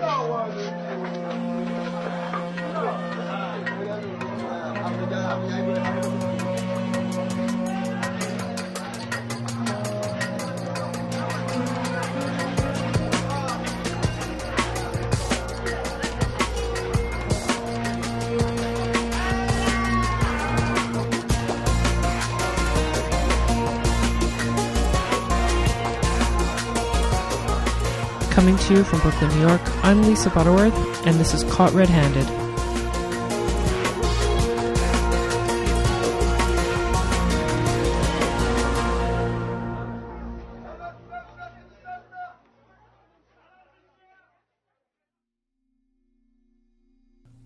Coming to from Brooklyn, New York, I'm Lisa Butterworth, and this is Caught Red Handed.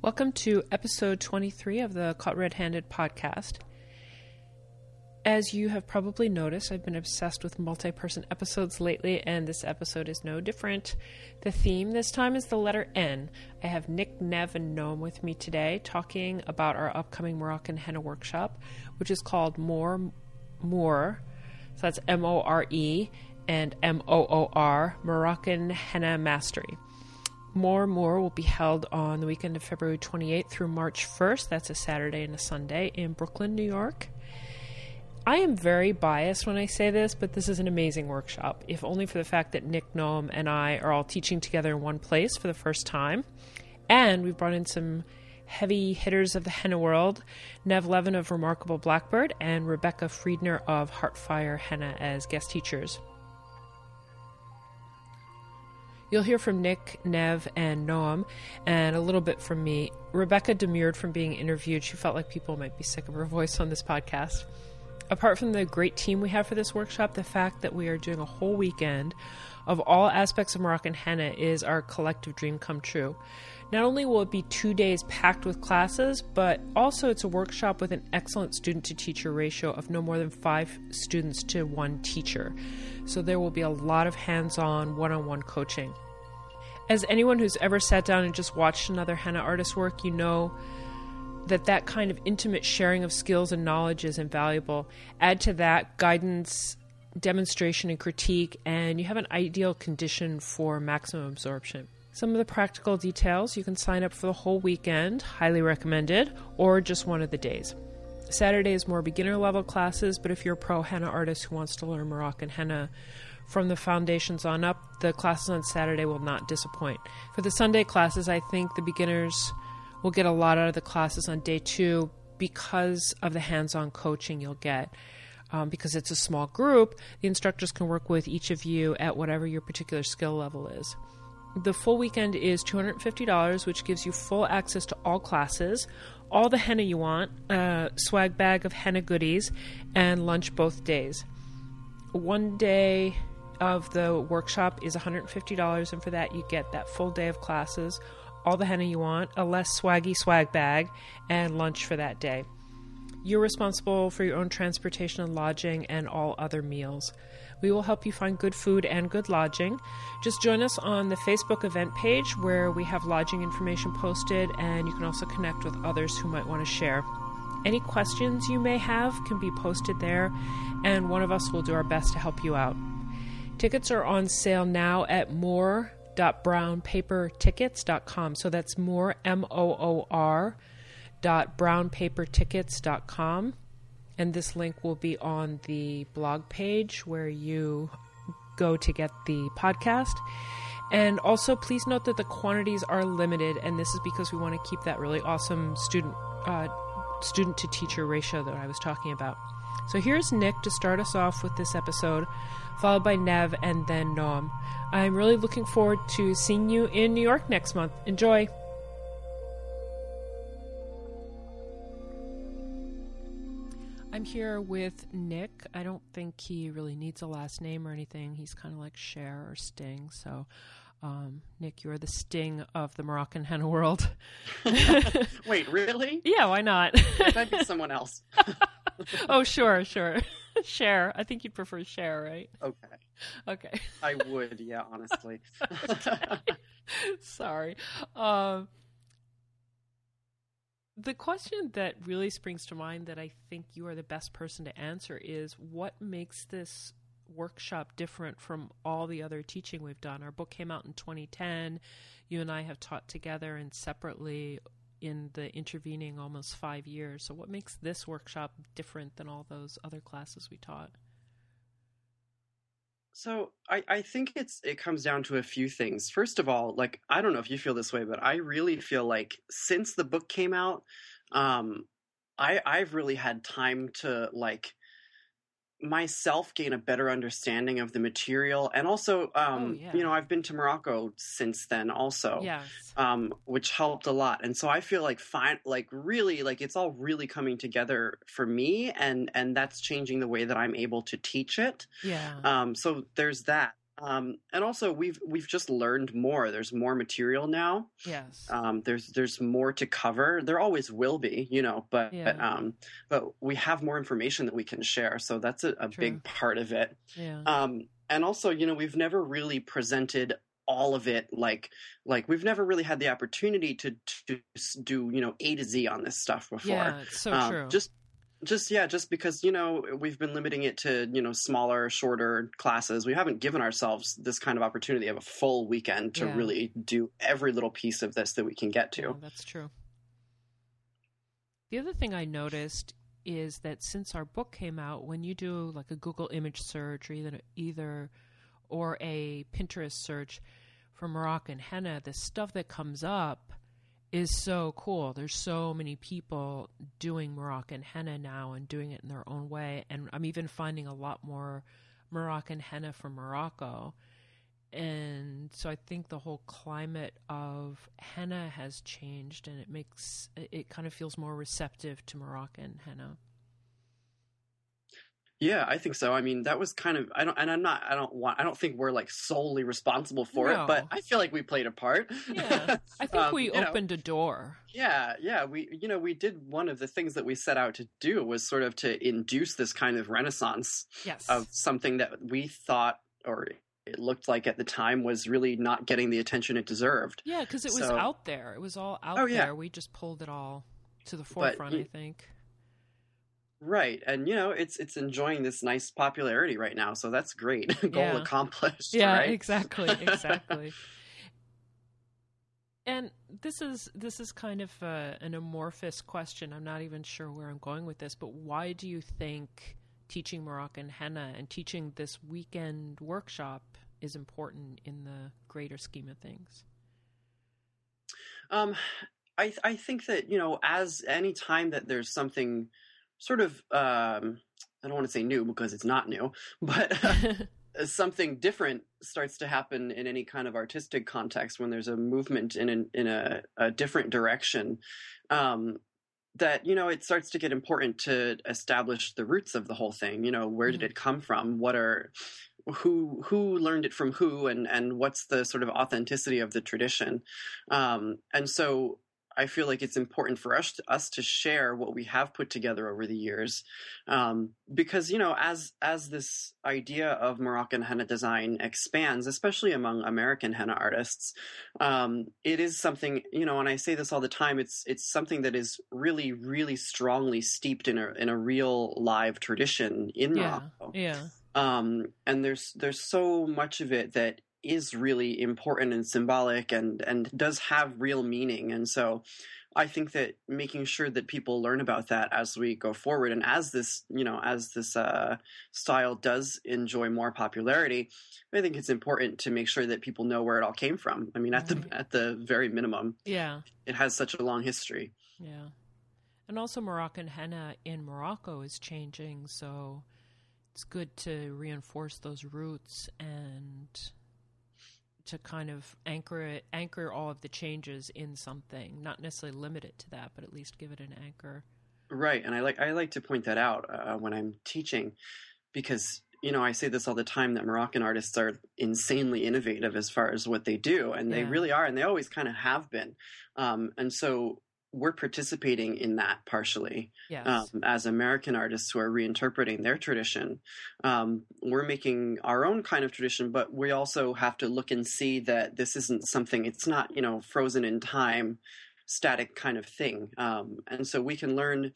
Welcome to episode 23 of the Caught Red Handed podcast. As you have probably noticed, I've been obsessed with multi person episodes lately, and this episode is no different. The theme this time is the letter N. I have Nick, Nev, and Noam with me today talking about our upcoming Moroccan henna workshop, which is called More Moor. So that's M O R E and M O O R, Moroccan Henna Mastery. More Moor will be held on the weekend of February 28th through March 1st. That's a Saturday and a Sunday in Brooklyn, New York. I am very biased when I say this, but this is an amazing workshop, if only for the fact that Nick Noam and I are all teaching together in one place for the first time. And we've brought in some heavy hitters of the henna world Nev Levin of Remarkable Blackbird and Rebecca Friedner of Heartfire Henna as guest teachers. You'll hear from Nick, Nev, and Noam, and a little bit from me. Rebecca demurred from being interviewed. She felt like people might be sick of her voice on this podcast apart from the great team we have for this workshop, the fact that we are doing a whole weekend of all aspects of Moroccan henna is our collective dream come true. Not only will it be two days packed with classes, but also it's a workshop with an excellent student to teacher ratio of no more than five students to one teacher. So there will be a lot of hands on, one on one coaching. As anyone who's ever sat down and just watched another henna artist work, you know that that kind of intimate sharing of skills and knowledge is invaluable. Add to that guidance, demonstration, and critique, and you have an ideal condition for maximum absorption. Some of the practical details you can sign up for the whole weekend, highly recommended, or just one of the days. Saturday is more beginner level classes, but if you're a pro henna artist who wants to learn Moroccan henna from the foundations on up, the classes on Saturday will not disappoint. For the Sunday classes, I think the beginners will get a lot out of the classes on day two because of the hands on coaching you'll get. Um, because it's a small group, the instructors can work with each of you at whatever your particular skill level is. The full weekend is $250, which gives you full access to all classes, all the henna you want, a swag bag of henna goodies, and lunch both days. One day of the workshop is $150, and for that, you get that full day of classes, all the henna you want, a less swaggy swag bag, and lunch for that day. You're responsible for your own transportation and lodging and all other meals. We will help you find good food and good lodging. Just join us on the Facebook event page where we have lodging information posted, and you can also connect with others who might want to share. Any questions you may have can be posted there, and one of us will do our best to help you out. Tickets are on sale now at moor brownpapertickets.com. So that's moor M O O R dot brownpapertickets.com. And this link will be on the blog page where you go to get the podcast. And also, please note that the quantities are limited, and this is because we want to keep that really awesome student uh, student to teacher ratio that I was talking about. So here's Nick to start us off with this episode, followed by Nev and then Noam. I'm really looking forward to seeing you in New York next month. Enjoy! I'm here with Nick. I don't think he really needs a last name or anything. He's kind of like Cher or Sting. So, um, Nick, you're the Sting of the Moroccan henna world. Wait, really? Yeah, why not? it might be someone else. oh, sure, sure. Cher. I think you'd prefer Cher, right? Okay. Okay. I would, yeah, honestly. Sorry. Um, the question that really springs to mind that I think you are the best person to answer is what makes this workshop different from all the other teaching we've done? Our book came out in 2010. you and I have taught together and separately in the intervening almost five years. So, what makes this workshop different than all those other classes we taught? So I, I think it's it comes down to a few things. First of all, like I don't know if you feel this way, but I really feel like since the book came out, um, I I've really had time to like myself gain a better understanding of the material and also um Oh, yeah. you know i've been to morocco since then also Yes. um which helped a lot and so i feel like fine like really like it's all really coming together for me and and that's changing the way that i'm able to teach it Yeah. um so there's that um and also we've we've just learned more there's more material now yes. um, there's there's more to cover. There always will be, you know, but Yeah. but, um, but we have more information that we can share, so that's a, a big part of it. yeah. Um, and also, you know, we've never really presented all of it like like we've never really had the opportunity to to do you know A to Z on this stuff before. yeah. It's so Um, true. Just just yeah, just because you know we've been limiting it to you know smaller, shorter classes. We haven't given ourselves this kind of opportunity of a full weekend to Yeah. really do every little piece of this that we can get to. Yeah, that's true. The other thing I noticed is that since our book came out, when you do like a Google image search or either either or a Pinterest search for Moroccan henna, the stuff that comes up is so cool. There's so many people doing Moroccan henna now and doing it in their own way. And I'm even finding a lot more Moroccan henna from Morocco. And so I think the whole climate of henna has changed and it makes it kind of feels more receptive to Moroccan henna. Yeah, I think so. I mean, that was kind of I don't and I'm not I don't want I don't think we're like solely responsible for No. it, but I feel like we played a part. Yeah. I think Um, we you know, opened a door. Yeah, yeah, we you know, we did one of the things that we set out to do was sort of to induce this kind of renaissance Yes. of something that we thought or it looked like at the time was really not getting the attention it deserved. yeah, because it was so- out there. It was all out Oh, yeah. there. We just pulled it all to the forefront, you- I think. Right. And you know, it's it's enjoying this nice popularity right now, so that's great. Goal Yeah. accomplished, Yeah, right? exactly, exactly. and this is this is kind of uh an amorphous question. I'm not even sure where I'm going with this, but why do you think teaching Moroccan henna and teaching this weekend workshop is important in the greater scheme of things? Um, I I think that you know, as any time that there's something sort of um, I don't want to say new because it's not new, but something different starts to happen in any kind of artistic context when there's a movement in an, in a, a different direction. Um, that you know it starts to get important to establish the roots of the whole thing you know where did Mhm. it come from what are who who learned it from who and and what's the sort of authenticity of the tradition um, and so I feel like it's important for us to, us to share what we have put together over the years, um, because you know, as as this idea of Moroccan henna design expands, especially among American henna artists, um, it is something you know, and I say this all the time. It's it's something that is really, really strongly steeped in a in a real live tradition in yeah, Morocco yeah, um, and there's there's so much of it that is really important and symbolic and and does have real meaning. And so i think that making sure that people learn about that as we go forward and as this you know as this uh, style does enjoy more popularity i think it's important to make sure that people know where it all came from. I mean at the at the very minimum yeah, it has such a long history. Yeah. And also, Moroccan henna in Morocco is changing, so it's good to reinforce those roots and to kind of anchor it, anchor all of the changes in something, not necessarily limit it to that, but at least give it an anchor. Right, and I like I like to point that out uh, when I'm teaching, because you know I say this all the time that Moroccan artists are insanely innovative as far as what they do, and they really are, and they always kind of have been, um, and so we're participating in that partially Yes. um, as American artists who are reinterpreting their tradition. Um, we're making our own kind of tradition, but we also have to look and see that this isn't something. It's not you know frozen in time, static kind of thing. Um, and so we can learn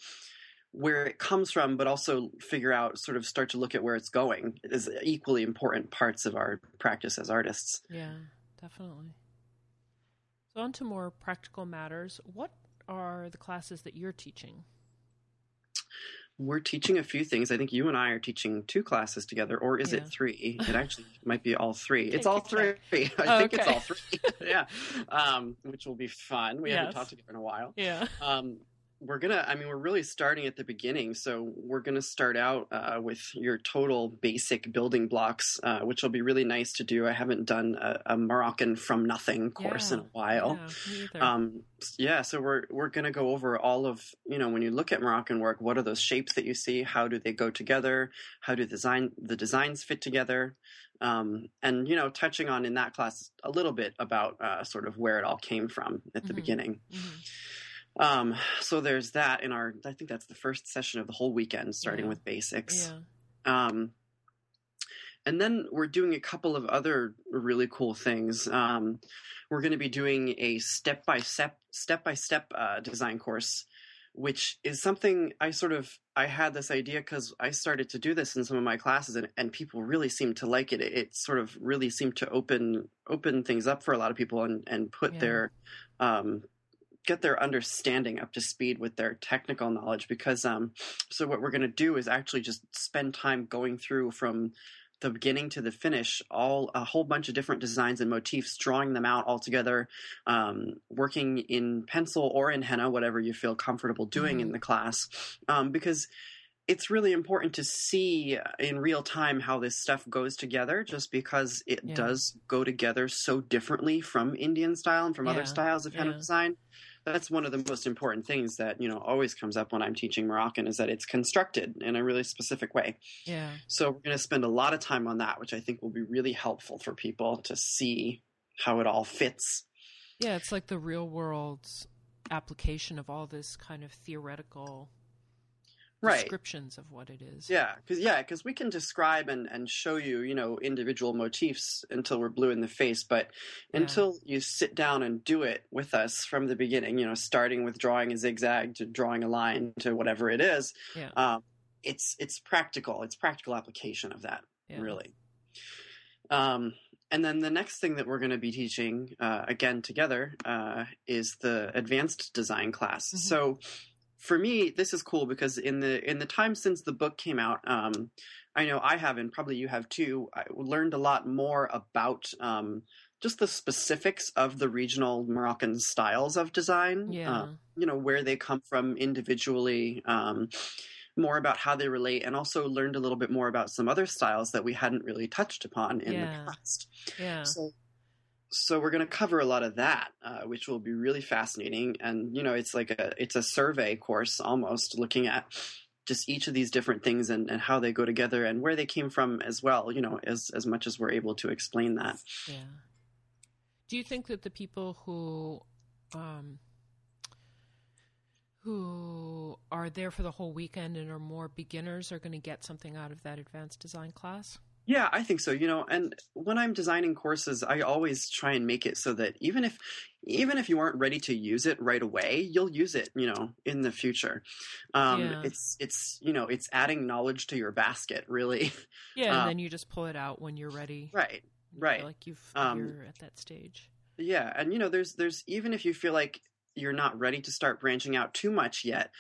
where it comes from, but also figure out, sort of start to look at where it's going. Is equally important parts of our practice as artists. yeah, definitely. So, on to more practical matters. What are the classes that you're teaching? We're teaching a few things. I think you and I are teaching two classes together, or is Yeah. it three? It actually might be all three. It's all three. I think it's all three. yeah, um, which will be fun. We haven't Yes. talked together in a while. Yeah. Um, we're gonna. I mean, we're really starting at the beginning. So we're gonna start out uh, with your total basic building blocks, uh, which will be really nice to do. I haven't done a, a Moroccan from nothing course in a while. Yeah. Um, yeah, so we're we're gonna go over all of you know when you look at Moroccan work, what are those shapes that you see? How do they go together? How do design the designs fit together? Um, and you know, touching on in that class a little bit about uh, sort of where it all came from at the Mhm. beginning. Mhm. Um, so there's that in our. I think that's the first session of the whole weekend, starting Yeah. with basics. Yeah. Um, and then we're doing a couple of other really cool things. Um, we're going to be doing a step by step, step by step design course, which is something I sort of I had this idea because I started to do this in some of my classes, and, and people really seemed to like it. it. It sort of really seemed to open open things up for a lot of people and and put Yeah. their um, get their understanding up to speed with their technical knowledge because um so what we're going to do is actually just spend time going through from the beginning to the finish all a whole bunch of different designs and motifs drawing them out all together um, working in pencil or in henna whatever you feel comfortable doing in Mhm. the class um, because it's really important to see in real time how this stuff goes together just because it Yeah. does go together so differently from indian style and from other styles of henna Yeah. design that's one of the most important things that you know always comes up when i'm teaching moroccan is that it's constructed in a really specific way Yeah. so we're going to spend a lot of time on that which i think will be really helpful for people to see how it all fits Yeah, it's like the real world application of all this kind of theoretical right descriptions of what it is. Yeah, because yeah, because we can describe and, and show you, you know, individual motifs until we're blue in the face, but Yeah. until you sit down and do it with us from the beginning, you know, starting with drawing a zigzag to drawing a line to whatever it is, Yeah. um, it's it's practical. It's practical application of that, Yeah. really. Um, and then the next thing that we're going to be teaching uh, again together uh, is the advanced design class. Mhm. So for me, this is cool because in the in the time since the book came out, um, I know I have, and probably you have too. I learned a lot more about um, just the specifics of the regional Moroccan styles of design. Yeah. Uh, you know where they come from individually. Um, more about how they relate, and also learned a little bit more about some other styles that we hadn't really touched upon in Yeah. the past. yeah. So, so we're going to cover a lot of that, uh, which will be really fascinating. And you know, it's like a it's a survey course almost, looking at just each of these different things and, and how they go together and where they came from as well. You know, as as much as we're able to explain that. Yeah. Do you think that the people who um who are there for the whole weekend and are more beginners are going to get something out of that advanced design class? Yeah, I think so. You know, and when I'm designing courses, I always try and make it so that even if even if you aren't ready to use it right away, you'll use it, you know, in the future. Um, Yeah. It's it's you know it's adding knowledge to your basket, really. Yeah, and Um, then you just pull it out when you're ready. right. Right. Like you've Um, you're at that stage. Yeah, and you know, there's there's even if you feel like you're not ready to start branching out too much yet,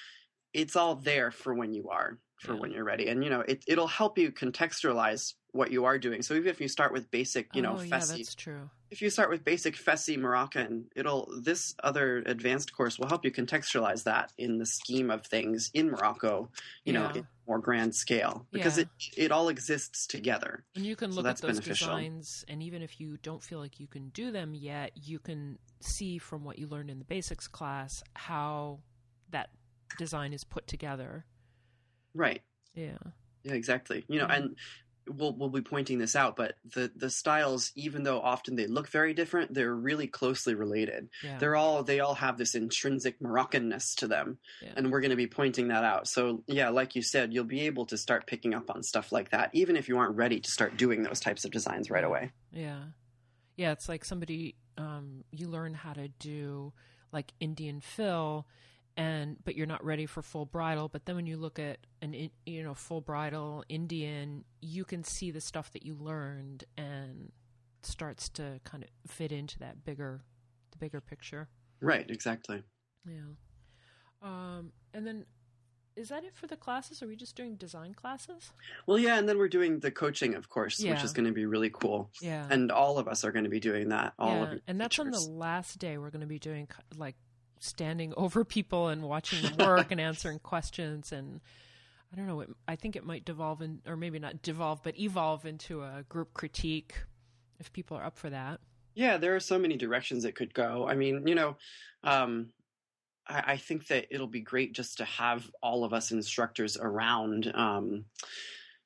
it's all there for when you are, for Yeah. when you're ready, and you know, it it'll help you contextualize what you are doing. So even if you start with basic, you know, oh, yeah, that's true. if you start with basic Fessy Moroccan, it'll this other advanced course will help you contextualize that in the scheme of things in Morocco, you know, in more grand scale because Yeah. it it all exists together. And you can So look at those beneficial. designs, and even if you don't feel like you can do them yet, you can see from what you learned in the basics class how that design is put together. Right. Yeah. Yeah, exactly. You know, and we'll we'll be pointing this out, but the the styles, even though often they look very different, they're really closely related. Yeah. They're all they all have this intrinsic Moroccanness to them, Yeah. and we're going to be pointing that out. So yeah, like you said, you'll be able to start picking up on stuff like that, even if you aren't ready to start doing those types of designs right away. Yeah. Yeah, it's like somebody um you learn how to do like Indian fill and but you're not ready for full bridal, but then when you look at an you know full bridal Indian, you can see the stuff that you learned and starts to kind of fit into that bigger the bigger picture. Right, exactly. Yeah. Um, and then is that it for the classes? Are we just doing design classes? Well, yeah, and then we're doing the coaching, of course, Yeah. which is going to be really cool. Yeah. And all of us are going to be doing that. All yeah. of and that's on the last day. We're going to be doing like standing over people and watching them work and answering questions and I don't know. It, I think it might devolve in, or maybe not devolve, but evolve into a group critique if people are up for that. Yeah, there are so many directions it could go. I mean, you know, um, I, I think that it'll be great just to have all of us instructors around, um,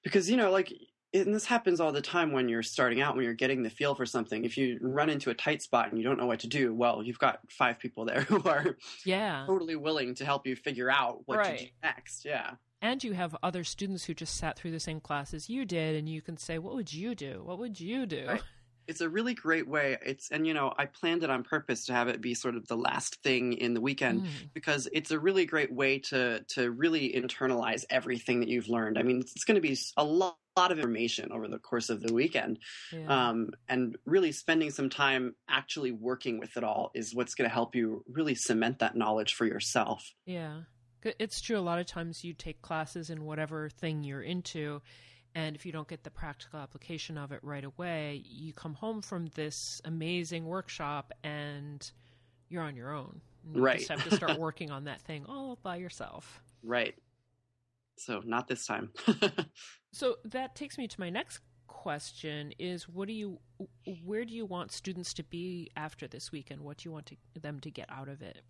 because you know, like, and this happens all the time when you're starting out, when you're getting the feel for something. If you run into a tight spot and you don't know what to do, well, you've got five people there who are Yeah. totally willing to help you figure out what to do next. Yeah. And you have other students who just sat through the same class as you did, and you can say, What would you do? What would you do? Right. it's a really great way it's and you know i planned it on purpose to have it be sort of the last thing in the weekend Mm. because it's a really great way to to really internalize everything that you've learned i mean it's going to be a lot, lot of information over the course of the weekend Yeah. um, and really spending some time actually working with it all is what's going to help you really cement that knowledge for yourself Yeah. It's true. A lot of times you take classes in whatever thing you're into, and if you don't get the practical application of it right away, you come home from this amazing workshop and you're on your own. You Right. just have to start working on that thing all by yourself. right so not this time So that takes me to my next question is what do you where do you want students to be after this weekend? What do you want to, them to get out of it?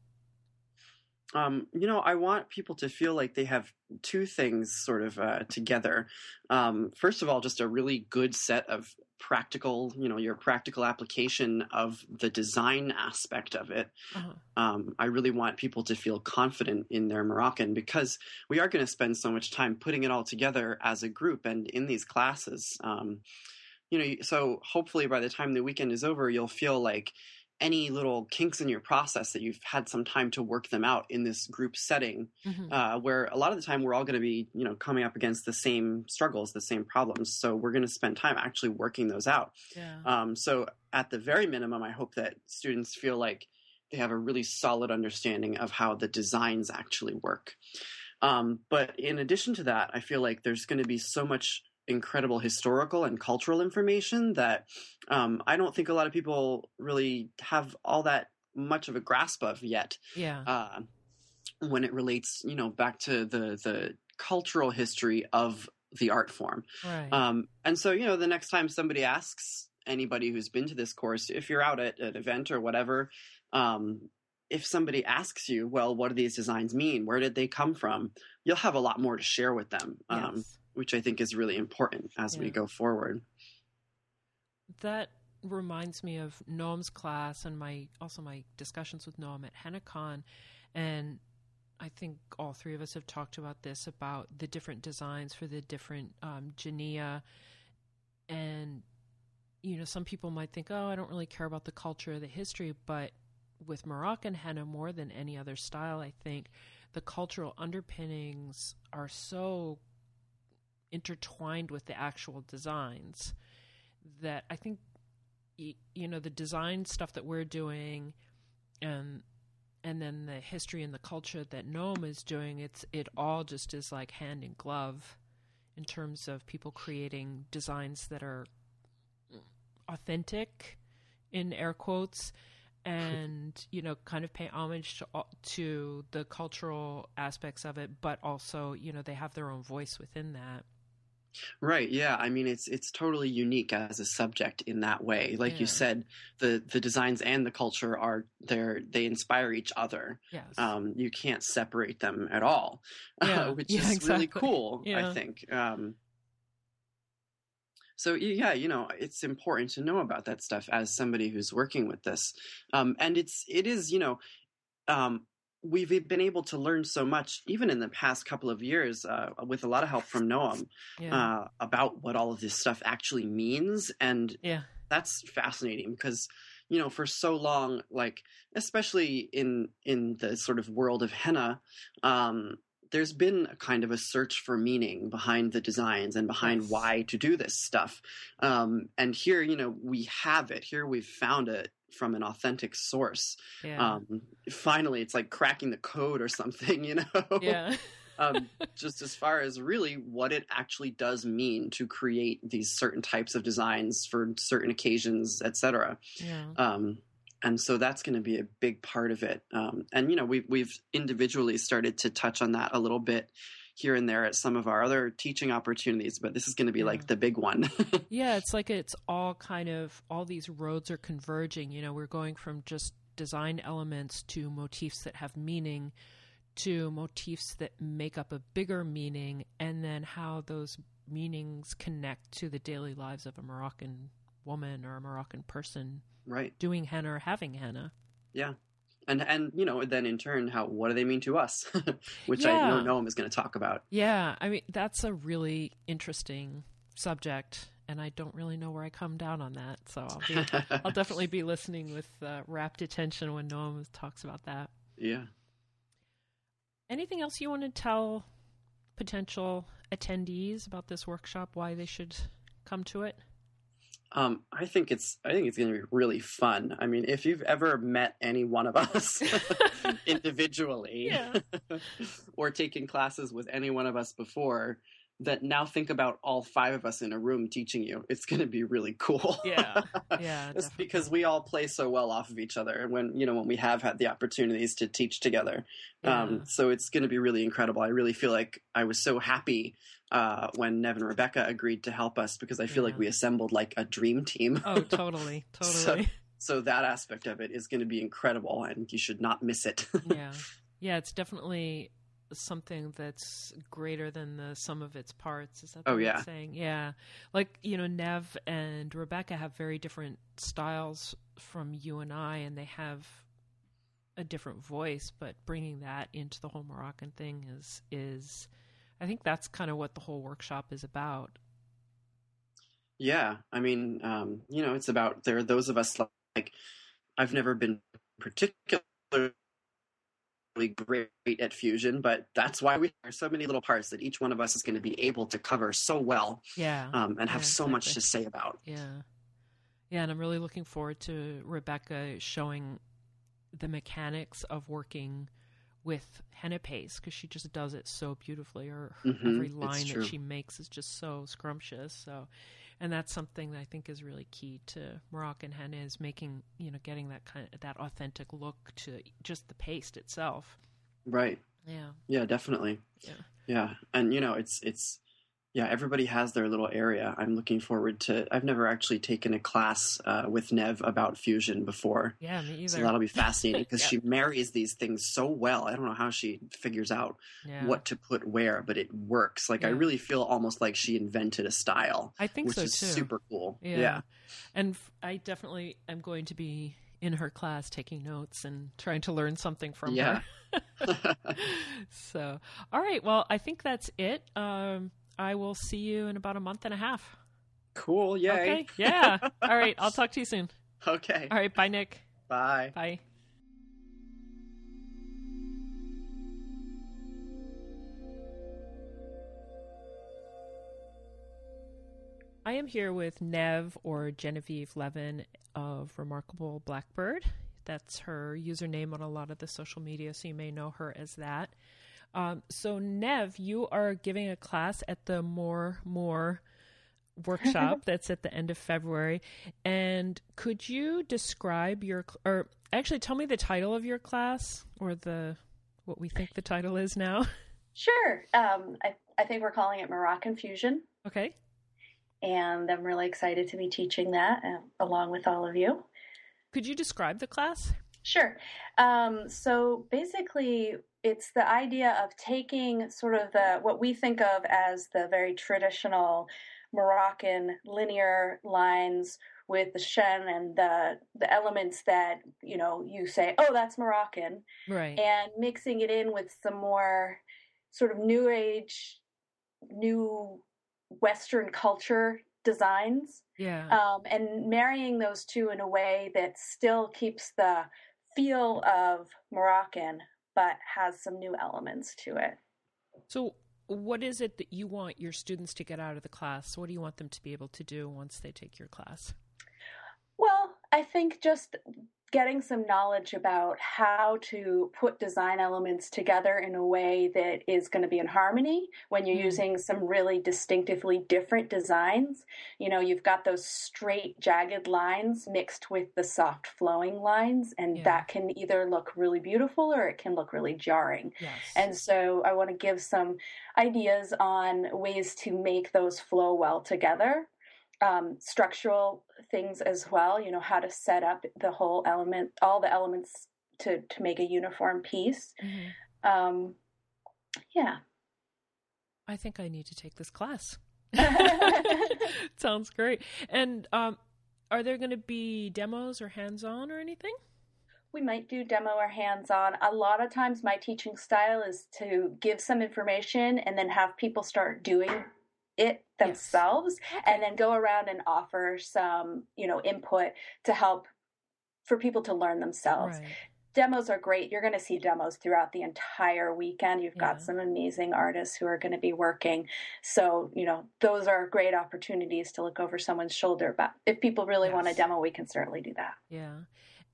Um, you know, I want people to feel like they have two things sort of uh, together. Um, first of all, just a really good set of practical, you know, your practical application of the design aspect of it. Uh-huh. Um, I really want people to feel confident in their Moroccan because we are going to spend so much time putting it all together as a group and in these classes. Um, you know, so hopefully by the time the weekend is over, you'll feel like any little kinks in your process that you've had some time to work them out in this group setting Mhm. uh, where a lot of the time we're all going to be you know coming up against the same struggles the same problems so we're going to spend time actually working those out Yeah. um, so at the very minimum i hope that students feel like they have a really solid understanding of how the designs actually work um, but in addition to that i feel like there's going to be so much incredible historical and cultural information that um, i don't think a lot of people really have all that much of a grasp of yet yeah. uh, when it relates, you know, back to the the cultural history of the art form. right. Um, and so, you know, the next time somebody asks anybody who's been to this course, if you're out at an event or whatever, um, if somebody asks you, well, what do these designs mean? Where did they come from? You'll have a lot more to share with them, um, yes. Which I think is really important as we go forward. That reminds me of Noam's class and my also my discussions with Noam at HennaCon, and I think all three of us have talked about this about the different designs for the different um, Jania, and you know some people might think, oh, I don't really care about the culture or the history, but with Moroccan henna more than any other style, I think the cultural underpinnings are so intertwined with the actual designs that I think you know the design stuff that we're doing and and then the history and the culture that Noam is doing it's it all just is like hand in glove in terms of people creating designs that are authentic in air quotes and you know kind of pay homage to to the cultural aspects of it but also you know they have their own voice within that Right. Yeah. I mean, it's it's totally unique as a subject in that way. Like Yeah. you said, the the designs and the culture are there. They inspire each other. yes Um, you can't separate them at all, Yeah. which Yeah, is really cool. I think. Um, so yeah, you know, it's important to know about that stuff as somebody who's working with this, um, and it's it is you know. Um, We've been able to learn so much, even in the past couple of years, uh, with a lot of help from Noam, yeah. uh, about what all of this stuff actually means. And yeah. that's fascinating because you know for so long like especially in in the sort of world of henna um, there's been a kind of a search for meaning behind the designs and behind Yes. why to do this stuff. Um, and here you know we have it. Here we've found it from an authentic source. Yeah. Um, finally, it's like cracking the code or something, you know? yeah. um, just as far as really what it actually does mean to create these certain types of designs for certain occasions, etc. yeah. Um, and so that's going to be a big part of it. Um, and you know, we've we've individually started to touch on that a little bit here and there at some of our other teaching opportunities, but this is going to be Yeah. like the big one. Yeah, it's like it's all kind of all these roads are converging. You know, we're going from just design elements to motifs that have meaning to motifs that make up a bigger meaning and then how those meanings connect to the daily lives of a Moroccan woman or a Moroccan person right. doing henna or having henna. Yeah. And and you know, then in turn, how what do they mean to us? Which I Yeah. know Noam is going to talk about. Yeah, I mean that's a really interesting subject and I don't really know where I come down on that. So I'll be I'll definitely be listening with uh, rapt attention when Noam talks about that. yeah. Anything else you want to tell potential attendees about this workshop? Why they should come to it? Um, I think it's I think it's going to be really fun. I mean, if you've ever met any one of us individually, or taken classes with any one of us before, that now think about all five of us in a room teaching you. It's going to be really cool. Yeah, yeah, Just because we all play so well off of each other, and when you know when we have had the opportunities to teach together, Yeah. um, so it's going to be really incredible. I really feel like I was so happy uh, when Nev and Rebecca agreed to help us because I feel like we assembled like a dream team. Oh, totally, totally. so that aspect of it is going to be incredible, and you should not miss it. yeah, yeah. It's definitely something that's greater than the sum of its parts. Is that Oh, yeah. saying? Yeah, like you know, Nev and Rebecca have very different styles from you and I, and they have a different voice. But bringing that into the whole Moroccan thing is is, I think that's kind of what the whole workshop is about. Yeah, I mean, um, you know, it's about there are those of us like I've never been particularly great at fusion, but that's why we are so many little parts that each one of us is going to be able to cover so well Yeah, um, and have Yeah, so much to say about. Yeah. Yeah, and I'm really looking forward to Rebecca showing the mechanics of working with henna paste because she just does it so beautifully. Her, her Mhm, every line that she makes is just so scrumptious. So, and that's something that I think is really key to Moroccan henna is making you know getting that kind of that authentic look to just the paste itself. Right. Yeah. Yeah, definitely. Yeah. Yeah. And you know, it's it's yeah, everybody has their little area. I'm looking forward to I've never actually taken a class uh, with Nev about fusion before. Yeah, me either. So that'll be fascinating because Yeah. she marries these things so well. I don't know how she figures out yeah. what to put where, but it works. Like I really feel almost like she invented a style, I think which so is too. super cool. Yeah. Yeah. And I definitely am going to be in her class taking notes and trying to learn something from Yeah. her. so, all right. Well, I think that's it. Um, I will see you in about a month and a half. cool. Yay. Okay. Yeah. all right. I'll talk to you soon. Okay. All right. Bye, Nick. Bye. Bye. I am here with Nev or Genevieve Levin of Remarkable Blackbird. That's her username on a lot of the social media, so you may know her as that. Um, so, Nev, you are giving a class at the More Moor workshop that's at the end of February. And could you describe your, or actually tell me the title of your class or the, what we think the title is now? Sure. Um, I, I think we're calling it Moroccan Fusion, Okay. and I'm really excited to be teaching that uh, along with all of you. Could you describe the class? Sure. Um, so basically, it's the idea of taking sort of the what we think of as the very traditional Moroccan linear lines with the shen and the the elements that you know you say, oh, that's Moroccan, Right. and mixing it in with some more sort of new age, new Western culture designs, yeah. um, and marrying those two in a way that still keeps the feel of Moroccan, but has some new elements to it. so, what is it that you want your students to get out of the class? What do you want them to be able to do once they take your class? Well, I think just getting some knowledge about how to put design elements together in a way that is going to be in harmony when you're mm. using some really distinctively different designs. You know, you've got those straight, jagged lines mixed with the soft, flowing lines, and yeah. that can either look really beautiful or it can look really jarring. Yes. And so I want to give some ideas on ways to make those flow well together um, structural things as well. You know how to set up the whole element, all the elements to to make a uniform piece. Mm-hmm. Um, yeah, I think I need to take this class. Sounds great. And um, are there going to be demos or hands on or anything? We might do demo or hands on. A lot of times, my teaching style is to give some information and then have people start doing it themselves yes. and then go around and offer some you know input to help for people to learn themselves right. demos are great you're going to see demos throughout the entire weekend you've got yeah. some amazing artists who are going to be working so you know those are great opportunities to look over someone's shoulder but if people really yes. want a demo we can certainly do that yeah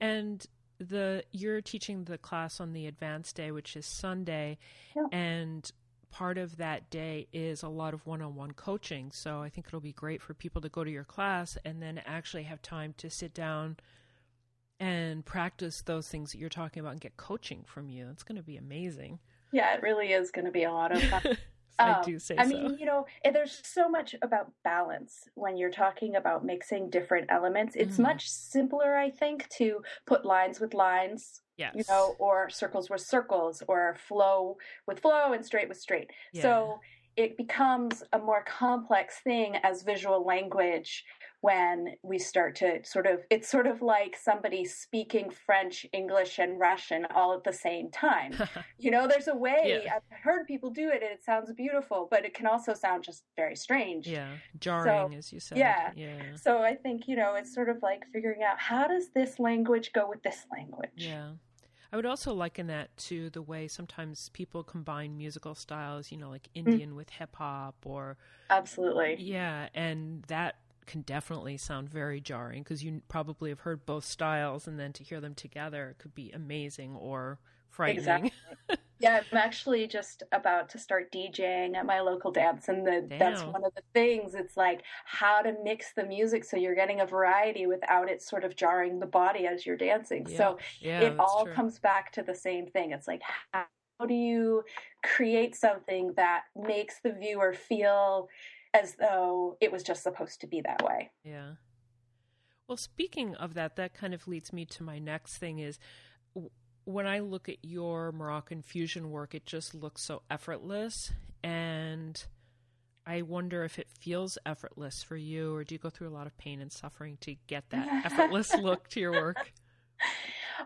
and the you're teaching the class on the advanced day which is sunday yeah. and part of that day is a lot of one-on-one coaching. So I think it'll be great for people to go to your class and then actually have time to sit down and practice those things that you're talking about and get coaching from you. It's going to be amazing. Yeah, it really is going to be a lot of fun. I um, do say I so. mean, you know, there's so much about balance when you're talking about mixing different elements. It's mm. much simpler, I think, to put lines with lines, yes. you know, or circles with circles, or flow with flow and straight with straight. Yeah. So it becomes a more complex thing as visual language when we start to sort of it's sort of like somebody speaking french english and russian all at the same time you know there's a way yeah. i've heard people do it and it sounds beautiful but it can also sound just very strange yeah jarring so, as you said yeah yeah so i think you know it's sort of like figuring out how does this language go with this language yeah I would also liken that to the way sometimes people combine musical styles, you know, like mm. Indian mm. with hip hop or. Absolutely. Yeah. And that can definitely sound very jarring because you probably have heard both styles and then to hear them together could be amazing or frightening. Exactly. yeah, I'm actually just about to start DJing at my local dance and the, that's one of the things. It's like how to mix the music so you're getting a variety without it sort of jarring the body as you're dancing. Yeah. So yeah, it all true. comes back to the same thing. It's like how do you create something that makes the viewer feel as though it was just supposed to be that way. Yeah. Well, speaking of that, that kind of leads me to my next thing is when I look at your Moroccan fusion work, it just looks so effortless. And I wonder if it feels effortless for you, or do you go through a lot of pain and suffering to get that effortless look to your work?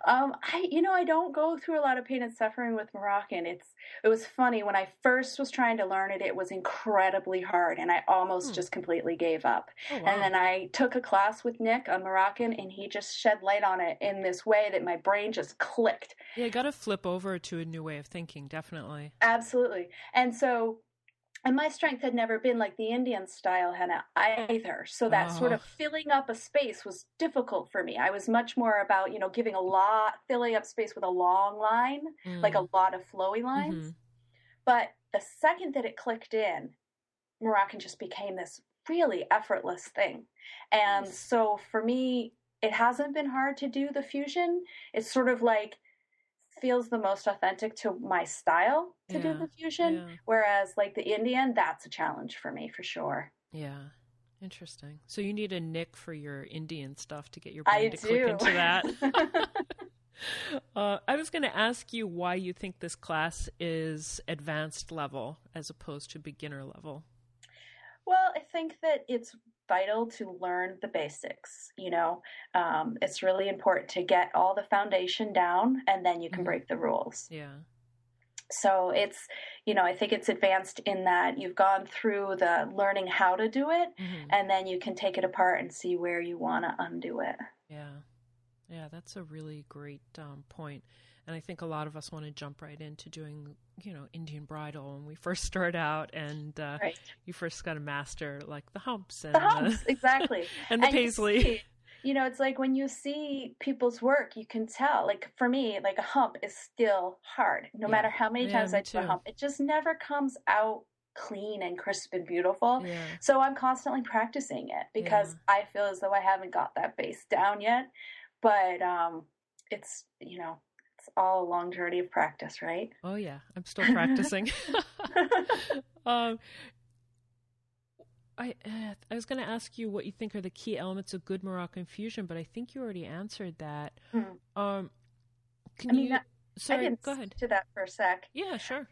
Um, I, you know, I don't go through a lot of pain and suffering with Moroccan. It's, it was funny when I first was trying to learn it. It was incredibly hard, and I almost hmm. just completely gave up. Oh, wow. And then I took a class with Nick on Moroccan, and he just shed light on it in this way that my brain just clicked. Yeah, got to flip over to a new way of thinking, definitely. Absolutely. And so and my strength had never been like the Indian style henna either. So that oh. sort of filling up a space was difficult for me. I was much more about, you know, giving a lot, filling up space with a long line, mm. like a mm. lot of flowy lines. Mm-hmm. But the second that it clicked in, Moroccan just became this really effortless thing. And so for me, it hasn't been hard to do the fusion. It's sort of like feels the most authentic to my style to yeah, do the fusion. Yeah. Whereas like the Indian, that's a challenge for me for sure. Yeah. Interesting. So you need a Nick for your Indian stuff to get your brain I to do. click into that. uh, I was going to ask you why you think this class is advanced level as opposed to beginner level. Well, I think that it's vital to learn the basics. You know, um, it's really important to get all the foundation down, and then you can mm-hmm. break the rules. Yeah. So it's, you know, I think it's advanced in that you've gone through the learning how to do it, mm-hmm. and then you can take it apart and see where you want to undo it. Yeah. Yeah, that's a really great um, point. And I think a lot of us want to jump right into doing, you know, Indian bridal when we first start out, and uh, right. you first got to master like the humps and the humps, exactly, and the and paisley. you know, it's like when you see people's work, you can tell. Like for me, like a hump is still hard. No Yeah. matter how many times me I do a hump, it just never comes out clean and crisp and beautiful. Yeah. So I'm constantly practicing it because I feel as though I haven't got that base down yet. But um it's you know, all a long journey of practice, right? Oh yeah, I'm still practicing. um, I uh, I was going to ask you what you think are the key elements of good Moroccan fusion, but I think you already answered that. Hmm. Um, can I mean, you? that- I sorry, can go ahead. to that for a sec. Yeah, sure.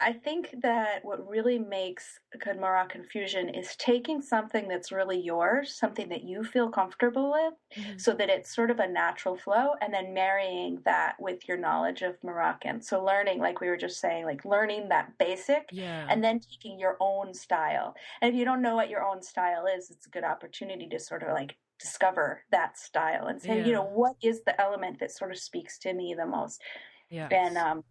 I think that what really makes a good Moroccan fusion is taking something that's really yours, something that you feel comfortable with, Mhm. so that it's sort of a natural flow, and then marrying that with your knowledge of Moroccan. So, learning, like we were just saying, like learning that basic, Yeah. and then taking your own style. And if you don't know what your own style is, it's a good opportunity to sort of like discover that style and say, Yeah. you know, what is the element that sort of speaks to me the most? yeah. and um,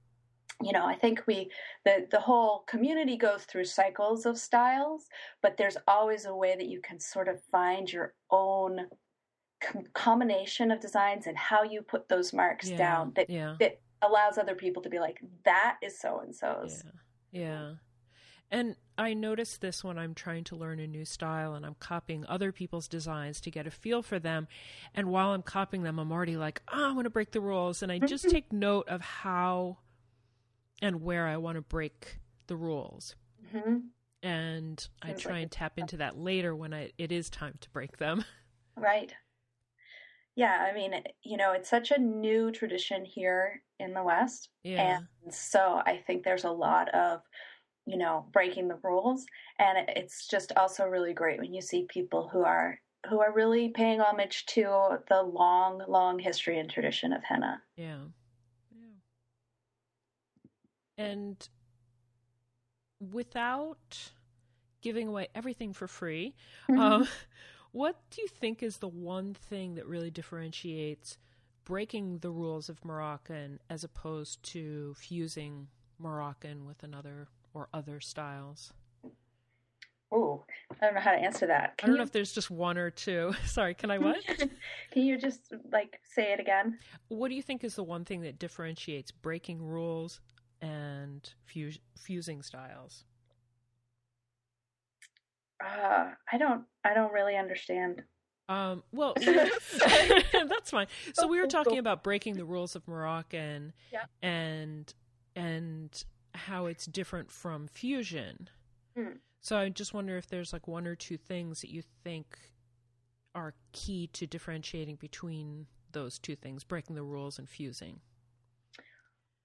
you know i think we the the whole community goes through cycles of styles but there's always a way that you can sort of find your own com- combination of designs and how you put those marks yeah. down that yeah. that allows other people to be like that is so and so's Yeah. Yeah. And I notice this when I'm trying to learn a new style and I'm copying other people's designs to get a feel for them. And while I'm copying them, I'm already like, oh, I want to break the rules. And I just take note of how and where I want to break the rules. hmm And I try like and tap into that later when I, it is time to break them. right yeah i mean you know it's such a new tradition here in the west Yeah. And so I think there's a lot of, you know, breaking the rules. And it's just also really great when you see people who are who are really paying homage to the long, long history and tradition of henna. Yeah. And without giving away everything for free, um, what do you think is the one thing that really differentiates breaking the rules of Moroccan as opposed to fusing Moroccan with another or other styles? Oh, I don't know how to answer that. I don't know if there's just one or two. Sorry, can I what? Can you just like say it again? what do you think is the one thing that differentiates breaking rules and fus- fusing styles? Uh, I don't. I don't really understand. Um, well, that's fine. So we were talking about breaking the rules of Moroccan Yeah. and and how it's different from fusion. Hmm. So I just wonder if there's like one or two things that you think are key to differentiating between those two things, breaking the rules and fusing.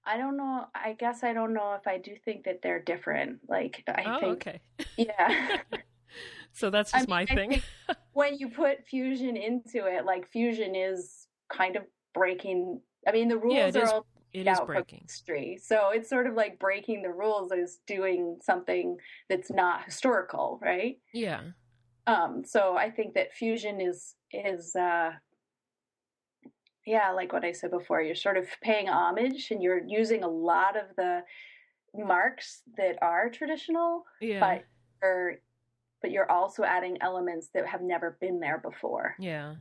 I don't know. I guess I don't know if I do think that they're different. Like I oh, think, okay. yeah. so that's I just mean, my I thing. when you put fusion into it, like fusion is kind of breaking. I mean, the rules Yeah, it are is all it is breaking. history, so it's sort of like breaking the rules is doing something that's not historical, right? Yeah. Um, so I think that fusion is is uh, yeah, like what I said before. You're sort of paying homage, and you're using a lot of the marks that are traditional, Yeah. but you're but you're also adding elements that have never been there before. yeah.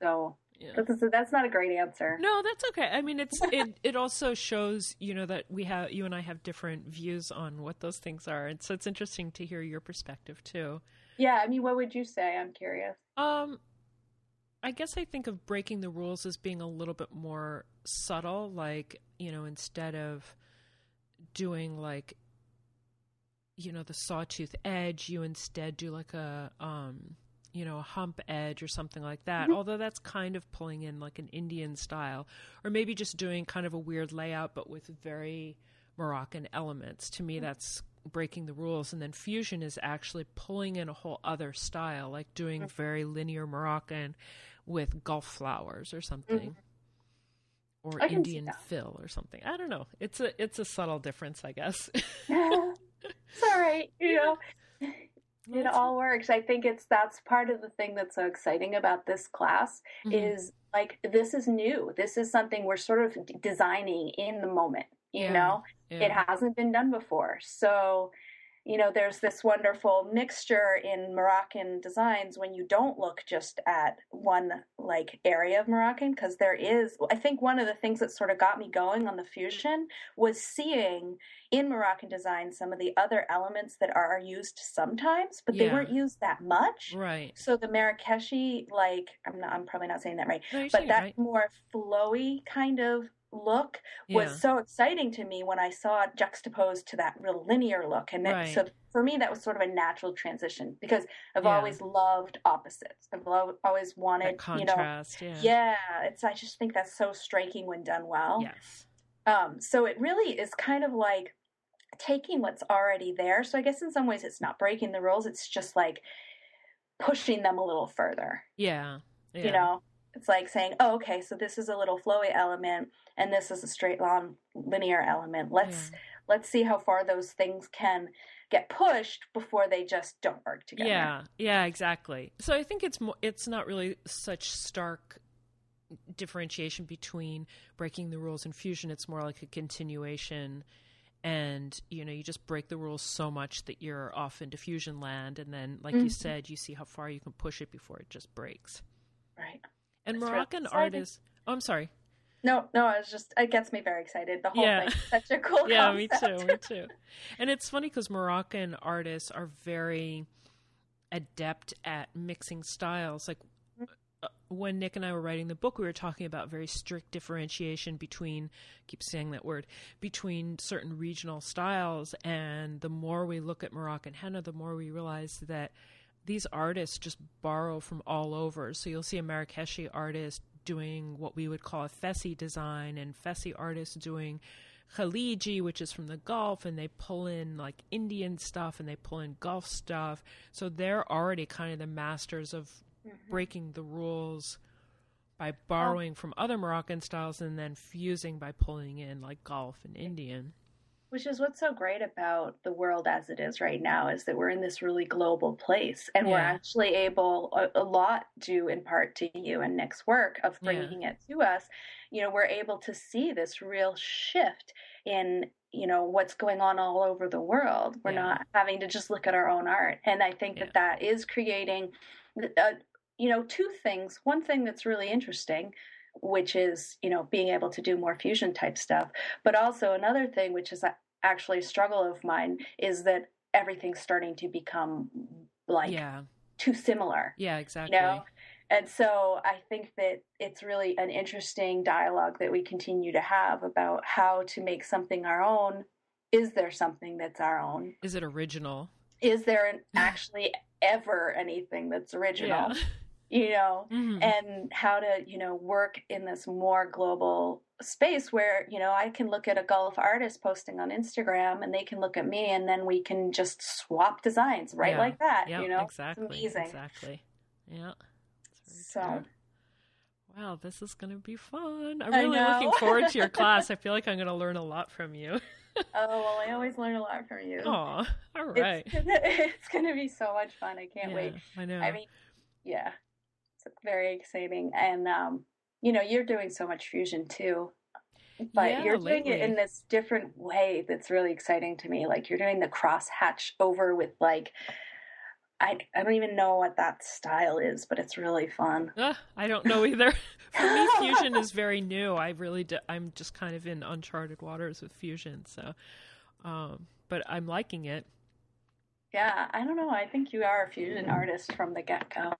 So Yeah. that's that's not a great answer. No, that's okay. I mean, it's it. It also shows, you know, that we have you and I have different views on what those things are, and so it's interesting to hear your perspective too. Yeah, I mean, what would you say? I'm curious. Um, I guess I think of breaking the rules as being a little bit more subtle. Like, you know, instead of doing like, you know, the sawtooth edge, you instead do like a, um, you know, a hump edge or something like that. Although that's kind of pulling in like an Indian style, or maybe just doing kind of a weird layout, but with very Moroccan elements. To me, that's breaking the rules. And then fusion is actually pulling in a whole other style, like doing very linear Moroccan with Gulf flowers or something. Or I can Indian fill or something. I don't know. It's a it's a subtle difference, I guess. it's all right, you know. It all works. I think it's that's part of the thing that's so exciting about this class Mhm. is like this is new. This is something we're sort of d- designing in the moment. You Yeah, know, yeah. it hasn't been done before. So, you know, there's this wonderful mixture in Moroccan designs when you don't look just at one like area of Moroccan, because there is, I think one of the things that sort of got me going on the fusion was seeing in Moroccan design some of the other elements that are used sometimes, but they weren't used that much. Right. So the Marrakeshi, like I'm not, I'm probably not saying that right, No, but that right. more flowy kind of look was so exciting to me when I saw it juxtaposed to that real linear look. And then, so for me, that was sort of a natural transition because I've Yeah. always loved opposites. I've lo- always wanted, that you know, yeah. yeah. It's I just think that's so striking when done well. Yes. Um, so it really is kind of like taking what's already there. So I guess in some ways it's not breaking the rules. It's just like pushing them a little further Yeah. yeah. you know it's like saying oh okay so this is a little flowy element and this is a straight line linear element let's Yeah. let's see how far those things can get pushed before they just don't work together Yeah, yeah, exactly. So I think it's more, it's not really such stark differentiation between breaking the rules and fusion. It's more like a continuation, and you know, you just break the rules so much that you're off into fusion land, and then, like you Mhm. said, you see how far you can push it before it just breaks. right And That's really Moroccan exciting. artists. Oh, I'm sorry. No no i was just it gets me very excited the whole Yeah. thing such a cool thing. yeah, me too, me too. And it's funny because Moroccan artists are very adept at mixing styles. Like uh, when Nick and I were writing the book, we were talking about very strict differentiation between, keep saying that word, between certain regional styles. And the more we look at Moroccan henna, the more we realize that these artists just borrow from all over. So you'll see a Marrakeshi artist doing what we would call a Fassi design, and Fassi artists doing Khaliji, which is from the Gulf, and they pull in like Indian stuff and they pull in Gulf stuff. So they're already kind of the masters of Mhm. breaking the rules by borrowing from other Moroccan styles and then fusing by pulling in like Gulf and Indian. Which is what's so great about the world as it is right now is that we're in this really global place and we're actually able a, a lot due in part to you and nick's work of Yeah. bringing it to us you know we're able to see this real shift in you know what's going on all over the world we're Yeah. not having to just look at our own art and i think Yeah. that that is creating uh, you know two things one thing that's really interesting which is you know being able to do more fusion type stuff but also another thing which is actually a struggle of mine is that everything's starting to become like yeah, too similar yeah, exactly. you know and so i think that it's really an interesting dialogue that we continue to have about how to make something our own is there something that's our own Is it original? is there an, actually ever anything that's original Yeah. You know Mhm. and how to you know work in this more global space where you know i can look at a gulf artist posting on instagram and they can look at me and then we can just swap designs right Yeah. like that Yep, you know exactly. it's amazing Exactly. Yeah. So-. Wow, this is going to be fun. I'm really looking forward to your class. I feel like I'm going to learn a lot from you. oh well i always learn a lot from you Oh, all right. it's, gonna, it's gonna be so much fun i can't Yeah, wait I know. i mean yeah it's very exciting and um you know you're doing so much fusion too but Yeah, you're doing it in this different way that's really exciting to me like you're doing the cross hatch over with like I, I don't even know what that style is, but it's really fun. Ah, I don't know either. For me, fusion is very new. I really, do, I'm just kind of in uncharted waters with fusion. So, um, but I'm liking it. Yeah, I don't know. I think you are a fusion artist from the get go.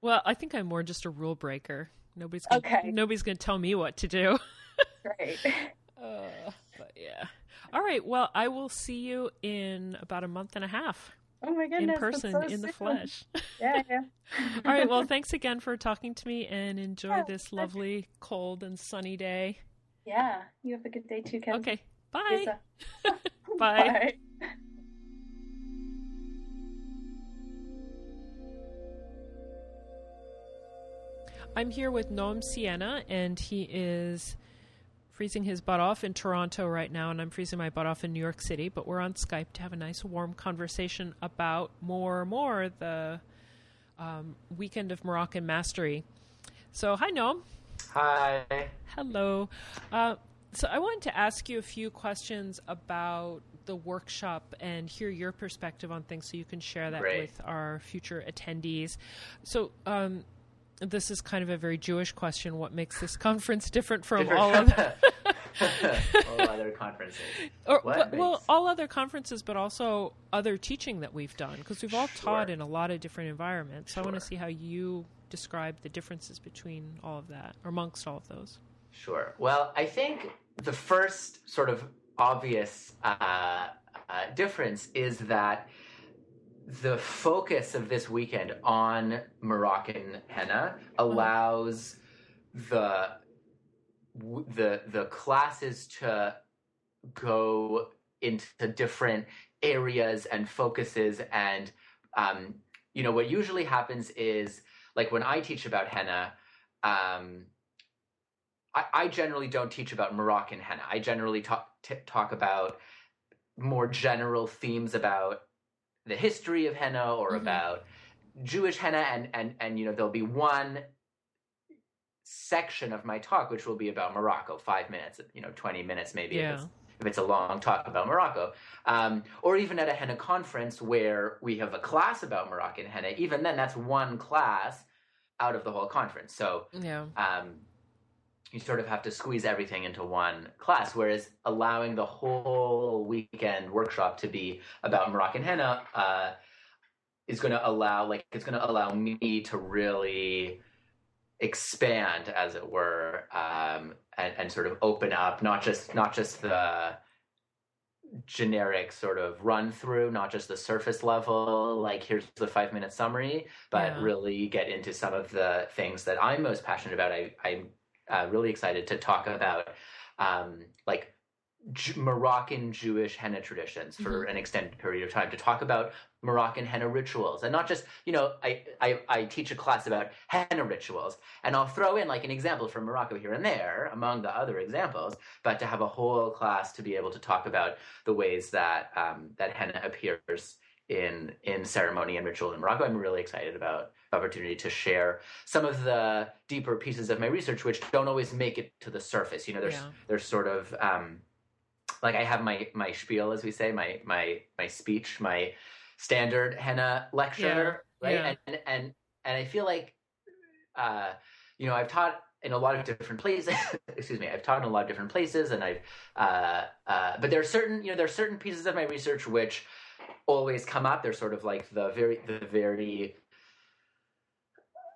Well, I think I'm more just a rule breaker. Nobody's gonna, Okay. nobody's going to tell me what to do. Great. Uh, but yeah. All right. Well, I will see you in about a month and a half Oh my in goodness. that's person, so in the flesh. Yeah, yeah. All right. Well, thanks again for talking to me and enjoy Yeah, this lovely, cold, and sunny day. yeah. You have a good day too, Ken. Okay. Bye. Bye. Bye. I'm here with Noam Sienna, and he is freezing his butt off in Toronto right now, and I'm freezing my butt off in New York City. But we're on Skype to have a nice, warm conversation about more, and more the um, weekend of Moroccan mastery. So, hi, Noam. Hi. Hello. Uh, so, I wanted to ask you a few questions about the workshop and hear your perspective on things so you can share that Great. with our future attendees. So, um, this is kind of a very Jewish question. What makes this conference different from Different all other all other conferences. or, What well, makes- all other conferences, but also other teaching that we've done because we've all taught Sure. in a lot of different environments. So I want to see how you describe the differences between all of that, or amongst all of those. Sure. Well, I think the first sort of obvious uh, uh, difference is that the focus of this weekend on Moroccan henna allows the the the classes to go into different areas and focuses and um, you know what usually happens is like when I teach about henna um, I, I generally don't teach about Moroccan henna. I generally talk t- talk about more general themes about the history of henna or Mhm. about Jewish henna, and and and you know there'll be one section of my talk which will be about Morocco, five minutes, you know, twenty minutes maybe. if it's- if it's a long talk about Morocco, um, or even at a henna conference where we have a class about Moroccan henna, even then that's one class out of the whole conference. So Yeah. um, you sort of have to squeeze everything into one class. Whereas allowing the whole weekend workshop to be about Moroccan henna uh, is going to allow, like, it's going to allow me to really expand, as it were, um, and, and sort of open up not just not just the generic sort of run through, not just the surface level, like here's the five minute summary, but Yeah. really get into some of the things that I'm most passionate about. I, I'm uh, really excited to talk about um, like J- Moroccan Jewish henna traditions for an extended period of time to talk about Moroccan henna rituals. And not just you know I, I I teach a class about henna rituals and I'll throw in like an example from Morocco here and there among the other examples but to have a whole class to be able to talk about the ways that um, that henna appears in in ceremony and ritual in Morocco I'm really excited about opportunity to share some of the deeper pieces of my research which don't always make it to the surface you know there's Yeah. there's sort of um, like I have my my spiel, as we say, my my my speech, my standard henna lecture, Yeah, right? yeah. And and and I feel like, uh, you know, I've taught in a lot of different places. excuse me, I've taught in a lot of different places, and I've, uh, uh, but there are certain, you know, there are certain pieces of my research which always come up. They're sort of like the very the very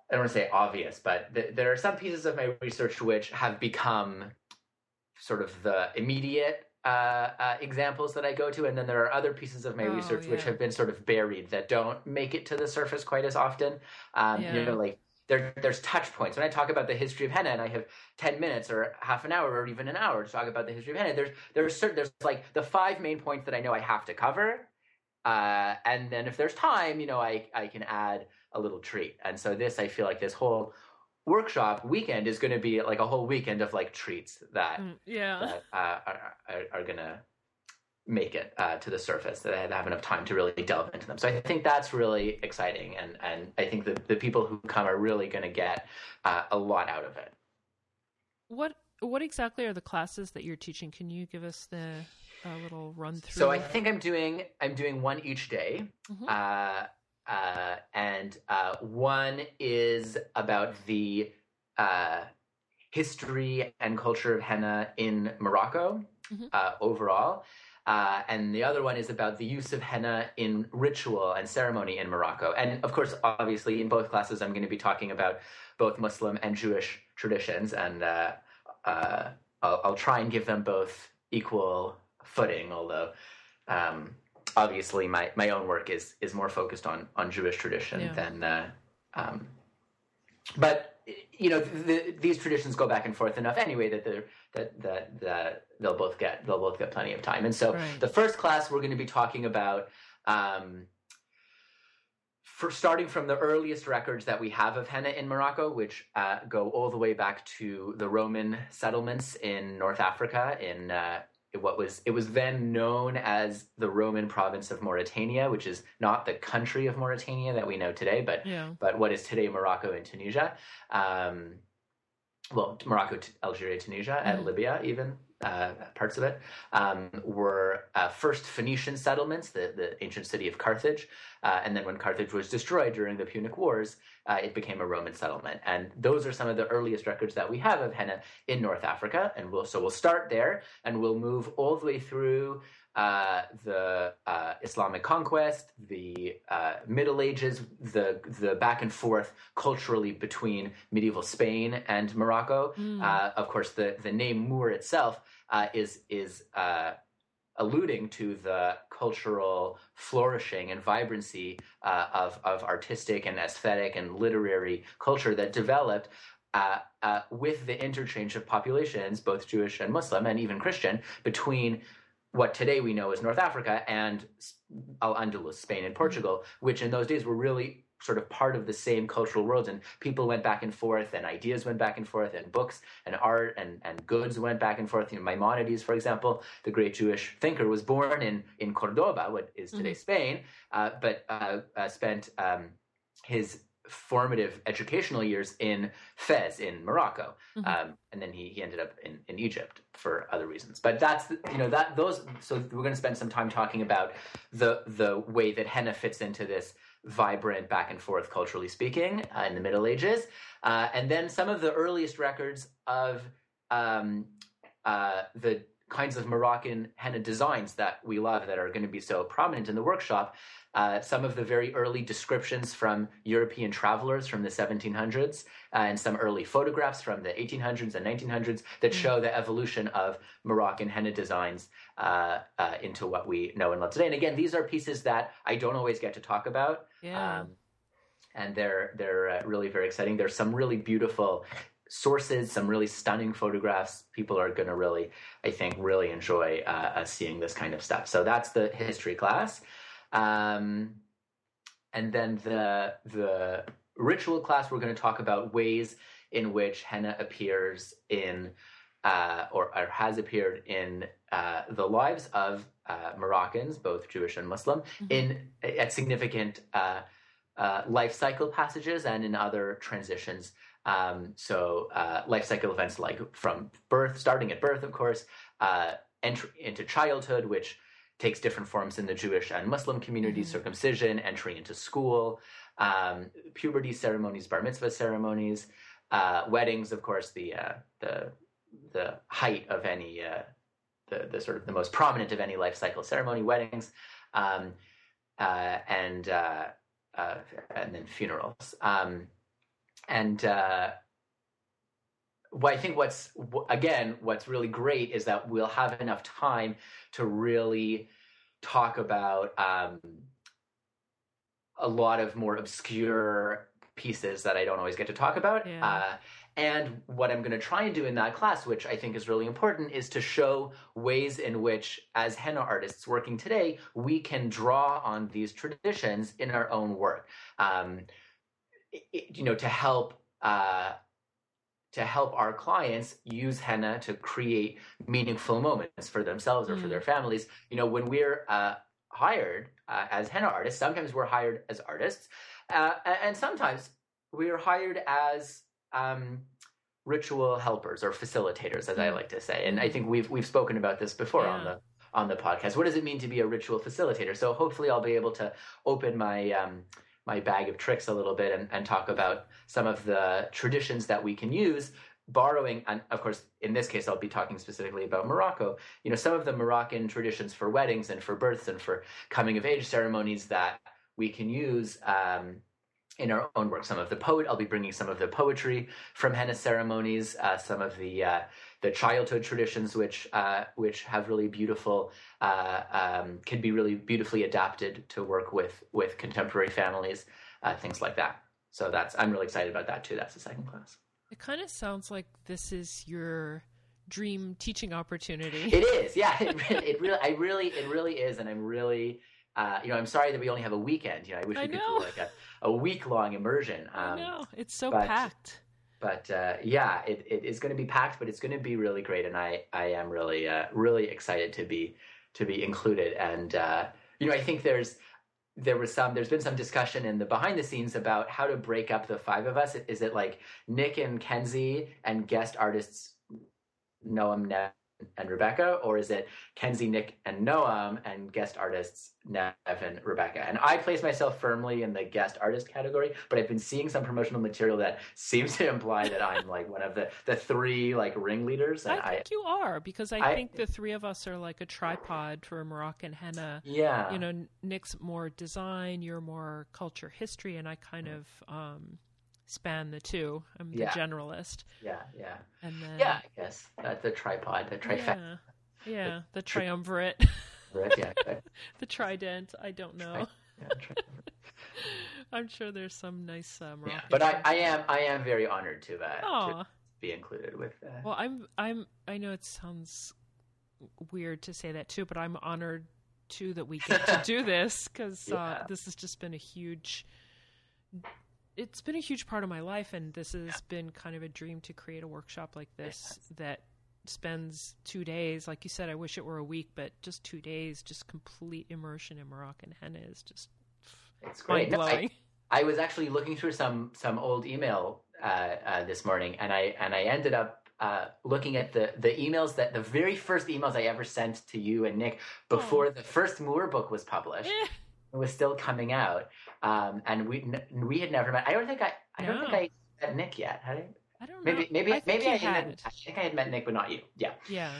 I don't want to say obvious, but th- there are some pieces of my research which have become sort of the immediate uh, uh, examples that I go to, and then there are other pieces of my Oh, research which have been sort of buried that don't make it to the surface quite as often. Um, You know, like there, there's touch points. When I talk about the history of henna, and I have ten minutes or half an hour or even an hour to talk about the history of henna, there's there's certain there's like the five main points that I know I have to cover, uh, and then if there's time, you know, I I can add a little treat. And so this, I feel like this whole workshop weekend is going to be like a whole weekend of like treats that Mm, yeah. that uh, are, are, are going to make it uh, to the surface that I have enough time to really delve into them. So I think that's really exciting, and and I think the the people who come are really going to get uh, a lot out of it. What what exactly are the classes that you're teaching? Can you give us the uh, little run through? So I think I'm doing I'm doing one each day, Mhm. Uh, and uh, one is about the uh, history and culture of henna in Morocco Mhm. uh, overall. Uh, and the other one is about the use of henna in ritual and ceremony in Morocco. And of course, obviously, in both classes, I'm going to be talking about both Muslim and Jewish traditions. And uh, uh, I'll, I'll try and give them both equal footing, although um, obviously my, my own work is, is more focused on, on Jewish tradition Yeah. than. Uh, um, but you know, the, these traditions go back and forth enough anyway that they're that that that they'll both get they'll both get plenty of time. And so Right. the first class we're going to be talking about um, for starting from the earliest records that we have of henna in Morocco, which uh, go all the way back to the Roman settlements in North Africa in uh, what was it was then known as the Roman province of Mauritania, which is not the country of Mauritania that we know today, but yeah. but what is today Morocco and Tunisia. Um, well, Morocco, Algeria, Tunisia, and mm-hmm. Libya, even uh, parts of it, um, were uh, first Phoenician settlements, the, the ancient city of Carthage. Uh, and then when Carthage was destroyed during the Punic Wars, uh, it became a Roman settlement. And those are some of the earliest records that we have of henna in North Africa. And we'll, so we'll start there and we'll move all the way through uh, the uh, Islamic conquest, the uh, Middle Ages, the the back and forth culturally between medieval Spain and Morocco. Mm. of course, the the name Moor itself uh, is is alluding to the cultural flourishing and vibrancy of of artistic and aesthetic and literary culture that developed uh, uh, with the interchange of populations, both Jewish and Muslim, and even Christian, between what today we know as North Africa and Al Andalus, Spain and Portugal, which in those days were really sort of part of the same cultural worlds and people went back and forth and ideas went back and forth and books and art and, and goods went back and forth you know, maimonides for example the great jewish thinker was born in, in cordoba what is today mm-hmm. spain uh, but uh, uh, spent um, his formative educational years in Fez in Morocco, mm-hmm. um, and then he, he ended up in, in Egypt for other reasons. But that's you know that those. So we're going to spend some time talking about the the way that henna fits into this vibrant back and forth culturally speaking uh, in the Middle Ages, uh, and then some of the earliest records of um, uh, the kinds of Moroccan henna designs that we love that are going to be so prominent in the workshop uh, some of the very early descriptions from European travelers from the 1700s, uh, and some early photographs from the 1800s and 1900s that mm. show the evolution of Moroccan henna designs uh, uh, into what we know and love today. And again, these are pieces that I don't always get to talk about. Yeah. Um, and they're they're uh, really very exciting. There's some really beautiful sources, some really stunning photographs. People are going to really, I think, really enjoy uh, seeing this kind of stuff. So that's the history class. Um, and then the the ritual class, we're going to talk about ways in which henna appears in uh, or, or, has appeared in uh, the lives of uh, Moroccans, both Jewish and Muslim, mm-hmm. in at significant uh, uh, life cycle passages and in other transitions. Um, so uh, life cycle events like from birth, starting at birth, of course, entry into childhood, which takes different forms in the Jewish and Muslim community mm-hmm. circumcision, entry into school, um, puberty ceremonies, bar mitzvah ceremonies, uh, weddings, of course, the, uh, the, the height of any, uh, the, the sort of the most prominent of any life cycle ceremony, weddings, um, uh, and, uh, uh, and then funerals. Um, and what I think what's again what's really great is that we'll have enough time to really talk about um, a lot of more obscure pieces that I don't always get to talk about. Yeah. Uh, and what I'm going to try and do in that class, which I think is really important, is to show ways in which, as henna artists working today, we can draw on these traditions in our own work. Um, it, you know, to help uh, to help our clients use henna to create meaningful moments for themselves or mm. for their families. You know, when we're uh, hired uh, as henna artists, sometimes we're hired as artists, uh, and sometimes we're hired as um, ritual helpers or facilitators, as mm. I like to say. And I think we've we've spoken about this before yeah. on the on the podcast. What does it mean to be a ritual facilitator? So hopefully, I'll be able to open my um, my bag of tricks a little bit and, and talk about some of the traditions that we can use. Borrowing and of course in this case i'll be talking specifically about morocco. You know some of the moroccan traditions for weddings and for births and for coming of age ceremonies that we can use um, in our own work. Some of the poet i'll be bringing some of the poetry from henna ceremonies uh, some of the uh, the childhood traditions, which uh, which have really beautiful, uh, um, can be really beautifully adapted to work with with contemporary families, uh, things like that. So that's I'm really excited about that too. That's the second class. It kind of sounds like this is your dream teaching opportunity. It is, yeah. It, it really, I really, it really is, and I'm really. Uh, you know, I'm sorry that we only have a weekend. You know, I wish I we could know. do like a, a week long immersion. Um, I know it's so but, packed but uh, yeah, it, it is going to be packed, but it's going to be really great, and I I am really uh, really excited to be to be included. And uh, you know, I think there's there was some there's been some discussion in the behind the scenes about how to break up the five of us is it like nick and kenzie and guest artists noam and rebecca or is it kenzie nick and noam and guest artists nev and rebecca? And i place myself firmly in the guest artist category but i've been seeing some promotional material that seems to imply that i'm like one of the the three like ringleaders and i think I, you are because I, I, think the three of us are like a tripod for moroccan henna. Yeah. You know nick's more design you're more culture history and i kind of um span the two. I'm the yeah. generalist. Yeah, yeah. And then yeah, I guess uh, the tripod, the Yeah, trifecta. yeah the, the triumvirate. yeah, the trident. I don't know. yeah, I'm sure there's some nice. Um, yeah, but I, I am I am very honored to, uh, to be included with. Uh... Well, I'm I'm I know it sounds weird to say that too, but I'm honored too that we get to do this because uh, yeah. uh, this has just been a huge it's been a huge part of my life, and this has yeah. been kind of a dream to create a workshop like this yes. that spends two days. Like you said, I wish it were a week, but just two days, just complete immersion in Moroccan henna is just it's great. No, I, I, was actually looking through some some old email uh, uh, this morning, and I and I ended up uh, looking at the the emails that the very first emails I ever sent to you and Nick before oh. the first Moor book was published. Was still coming out, um, and we we had never met. I don't think I I no. don't think I met Nick yet. Had I? I don't know. Maybe maybe I maybe I had. Met, I think I had met Nick, but not you. Yeah. Yeah.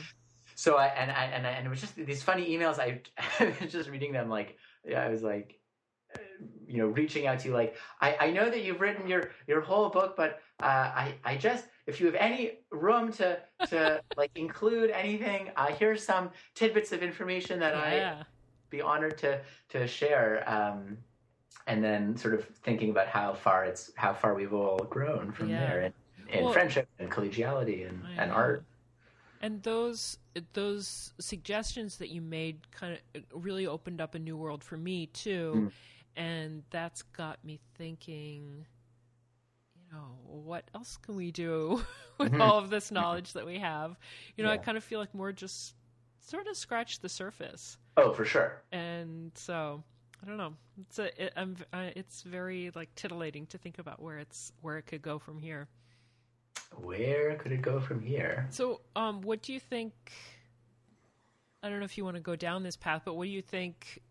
So I and I and, I, and it was just these funny emails. I, I was just reading them like yeah, I was like uh, you know reaching out to you like I, I know that you've written your your whole book but uh, I I just if you have any room to to like include anything uh, here's some tidbits of information that yeah. I be honored to to share. Um, and then sort of thinking about how far it's how far we've all grown from yeah. there in, in well, friendship and collegiality and, and art. And those those suggestions that you made kind of really opened up a new world for me too, mm. and that's got me thinking. You know, what else can we do with mm-hmm. all of this knowledge that we have? You know, yeah. I kind of feel like Moor just sort of scratched the surface. Oh, for sure. And so I don't know. It's a, it, I'm, uh, it's very like titillating to think about where it's where it could go from here. Where could it go from here? So, um, what do you think? I don't know if you want to go down this path, but what do you think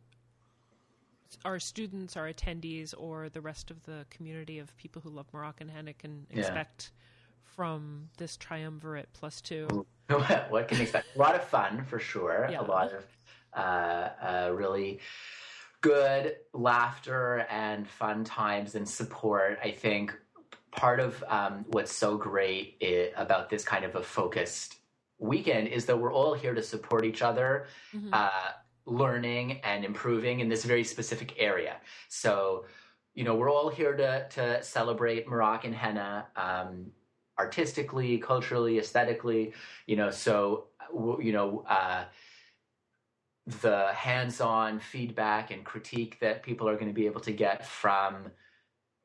our students, our attendees, or the rest of the community of people who love Moroccan henna can expect yeah. from this triumvirate plus two? what can they expect? A lot of fun for sure. Yeah. A lot of uh, uh, really good laughter and fun times and support. I think part of um, what's so great about this kind of a focused weekend is that we're all here to support each other. Mm-hmm. Uh, learning and improving in this very specific area. So, you know, we're all here to to celebrate Moroccan henna um, artistically, culturally, aesthetically. You know, so you know. Uh, the hands-on feedback and critique that people are going to be able to get from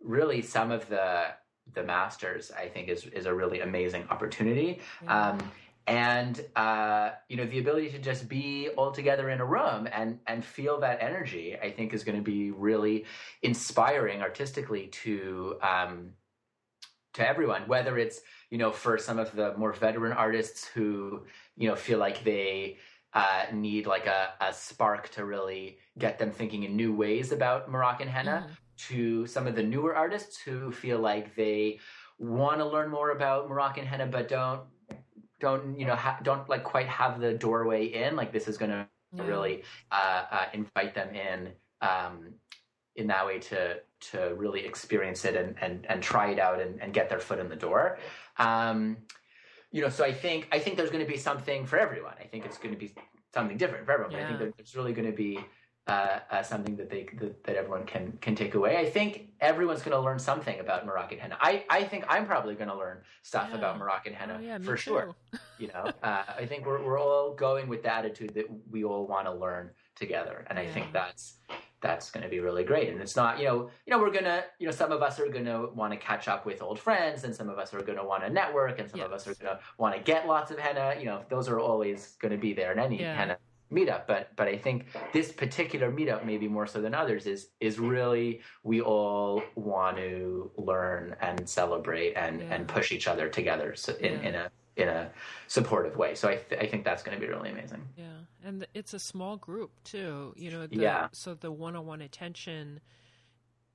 really some of the the masters i think is is a really amazing opportunity yeah. um, and uh, you know the ability to just be all together in a room and and feel that energy i think is going to be really inspiring artistically to um, to everyone whether it's you know for some of the more veteran artists who you know feel like they uh, need like a, a spark to really get them thinking in new ways about Moroccan henna mm. to some of the newer artists who feel like they want to learn more about Moroccan henna but don't don't you know ha- don't like quite have the doorway in like this is going to yeah. really uh, uh, invite them in um, in that way to to really experience it and and, and try it out and, and get their foot in the door um, you know, so I think I think there's going to be something for everyone. I think it's going to be something different for everyone. Yeah. I think that there's really going to be uh, uh, something that they that, that, everyone can can take away. I think everyone's going to learn something about Moroccan henna. I, I think I'm probably going to learn stuff yeah. about Moroccan henna oh, yeah, for sure. you know, uh, I think we're we're all going with the attitude that we all want to learn together, and I think that's that's going to be really great. And it's not, you know, you know, we're gonna, you know, some of us are going to want to catch up with old friends, and some of us are going to want to network, and some yes. of us are going to want to get lots of henna. You know, those are always going to be there in any yeah. henna meetup but but i think this particular meetup maybe more so than others is is really we all want to learn and celebrate and Yeah. and push each other together so in, Yeah. in a in a supportive way so i, th- I think that's going to be really amazing Yeah, and it's a small group too. You know, the, Yeah. So the one-on-one attention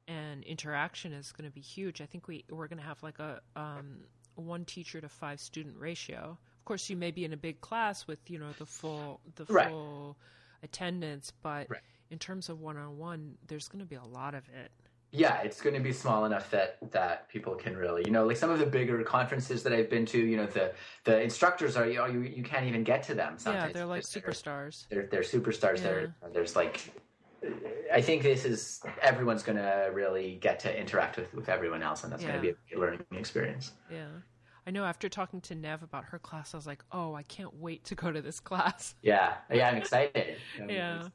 and interaction is going to be huge. I think we we're going to have like a um, one teacher to five student ratio. Of course, you may be in a big class with you know the full the Right. full attendance, but Right. in terms of one-on-one, there's going to be a lot of it. Yeah it's going to be small enough that that people can really you know like some of the bigger conferences that i've been to you know the the instructors are you you, you can't even get to them yeah, they're like They're- superstars. they're they're superstars. Yeah. There, there's like, I think this is everyone's going to really get to interact with with everyone else, and that's going to be a learning experience. Yeah. I know after talking to Nev about her class, I was like, oh, I can't wait to go to this class. Yeah, yeah, I'm excited. yeah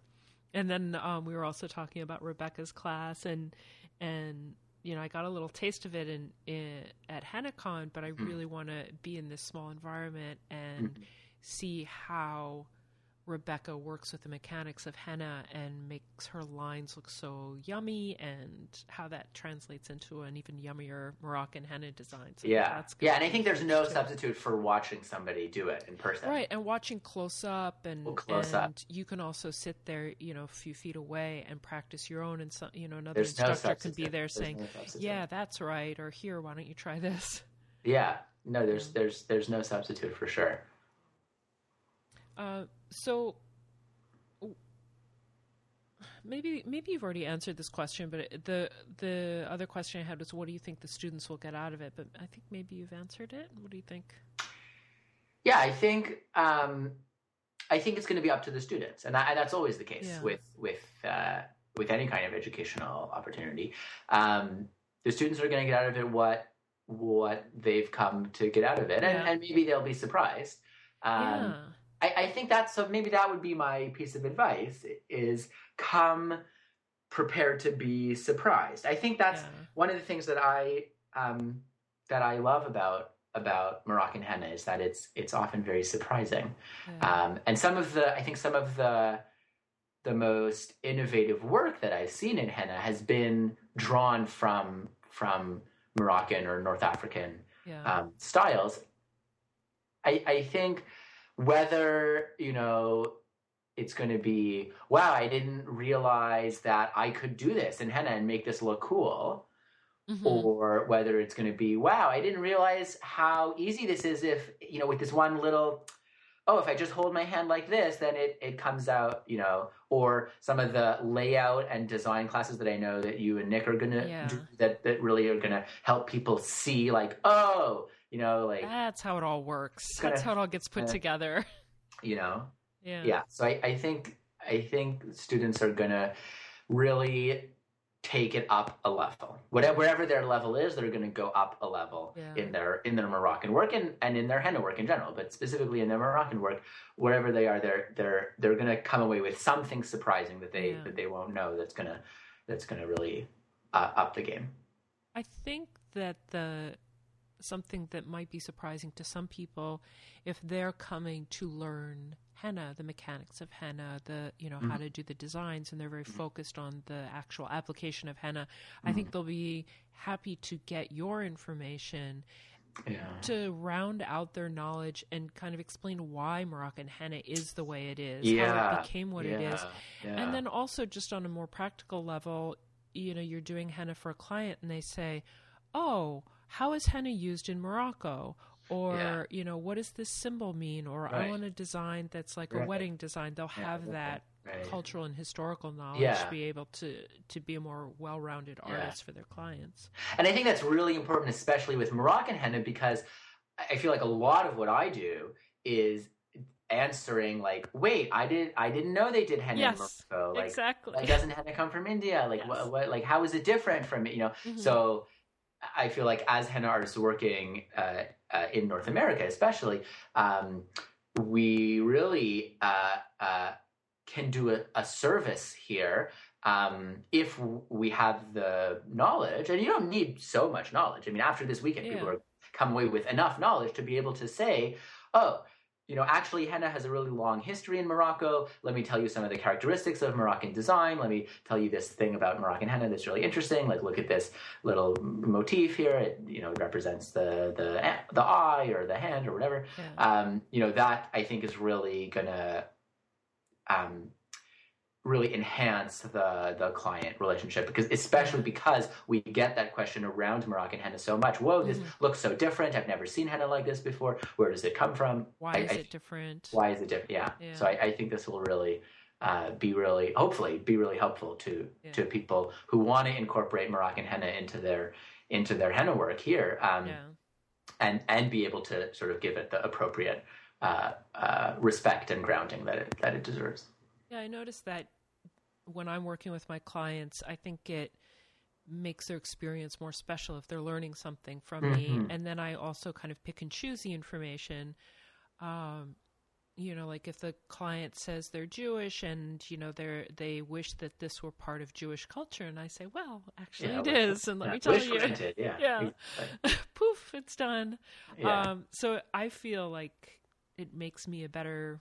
and then um, we were also talking about rebecca's class and and you know i got a little taste of it in, in at hennacon but i mm. really want to be in this small environment and mm-hmm. see how rebecca works with the mechanics of henna and makes her lines look so yummy and how that translates into an even yummier moroccan henna design so Yeah, yeah, and I think there's no substitute for watching somebody do it in person. Right, and watching close up, and Well, close and up. you can also sit there, you know, a few feet away and practice your own. And some, you know, another There's no instructor can be there There's saying, no "Yeah, that's right," or "Here, why don't you try this?" yeah. No, there's there's there's no substitute for sure. Uh, so maybe maybe you've already answered this question, but the the other question I had was, what do you think the students will get out of it? But I think maybe you've answered it. What do you think? Yeah, I think um, I think it's going to be up to the students, and, that, and that's always the case Yeah. with with uh, with any kind of educational opportunity. Um, the students are going to get out of it what what they've come to get out of it, and, Yeah. and maybe they'll be surprised. Um, yeah, I, I think that's so. Maybe that would be my piece of advice: is come prepared to be surprised. I think that's yeah, one of the things that I um, that I love about about Moroccan henna is that it's it's often very surprising, yeah. um, and some of the I think some of the the most innovative work that I've seen in henna has been drawn from from Moroccan or North African yeah. um, styles. I I think whether you know it's going to be wow I didn't realize that I could do this in henna and make this look cool Mhm. or whether it's going to be wow i didn't realize how easy this is if you know with this one little oh if i just hold my hand like this then it, it comes out you know or some of the layout and design classes that i know that you and nick are going to Yeah. do that that really are going to help people see like oh you know like That's how it all works. gonna- That's how it all gets put uh, together. you know Yeah. yeah so i, I think i think students are going to really take it up a level whatever wherever their level is they're going to go up a level Yeah. in their in their moroccan work and, and in their henna work in general but specifically in their moroccan work wherever they are they're they're they're going to come away with something surprising that they Yeah. that they won't know that's going to that's going to really uh, up the game I think that the something that might be surprising to some people if they're coming to learn henna, the mechanics of henna, the you know how mm-hmm. to do the designs, and they're very mm-hmm. focused on the actual application of henna. I think mm-hmm. they'll be happy to get your information yeah. to round out their knowledge and kind of explain why Moroccan henna is the way it is, how it became what it is, yeah. and then also just on a more practical level, you know, you're doing henna for a client and they say, "Oh, how is henna used in Morocco?" Or, Yeah. you know, what does this symbol mean? Or I want a design that's like a wedding design. They'll Yeah, have that right. cultural and historical knowledge Yeah. to be able to to be a more well-rounded Yeah. artist for their clients. And I think that's really important, especially with Moroccan henna, because I feel like a lot of what I do is answering like, wait, I did I didn't know they did henna Yes, in Morocco. Like exactly. like, doesn't henna come from India? Like Yes. what, what like how is it different from it? You know? Mhm. So I feel like as henna artists working uh, uh, in North America, especially, um, we really uh, uh, can do a, a service here um, if we have the knowledge. And you don't need so much knowledge. I mean, after this weekend, people Yeah. are come away with enough knowledge to be able to say, "Oh, you know, actually, henna has a really long history in Morocco. Let me tell you some of the characteristics of Moroccan design. Let me tell you this thing about Moroccan henna that's really interesting. Like, look at this little motif here. It, you know, represents the the the eye or the hand or whatever. Yeah. Um, you know, that I think is really gonna um, really enhance the the client relationship because especially because we get that question around Moroccan henna so much. Whoa, this mm. looks so different. I've never seen henna like this before. Where does it come from? Why I, is I, it different? Why is it different? Yeah. yeah. So I, I, think this will really uh, be really, hopefully, be really helpful to yeah. to people who want to incorporate Moroccan henna into their into their henna work here, um, yeah. and and be able to sort of give it the appropriate uh, uh, respect and grounding that it that it deserves. Yeah, I noticed that when I'm working with my clients, I think it makes their experience more special if they're learning something from mm-hmm. me. And then I also kind of pick and choose the information. Um, you know, like if the client says they're Jewish and you know they they wish that this were part of Jewish culture, and I say, well, actually yeah, it is, and let yeah, me tell you, granted, yeah, yeah. poof, it's done. Um, so I feel like it makes me a better.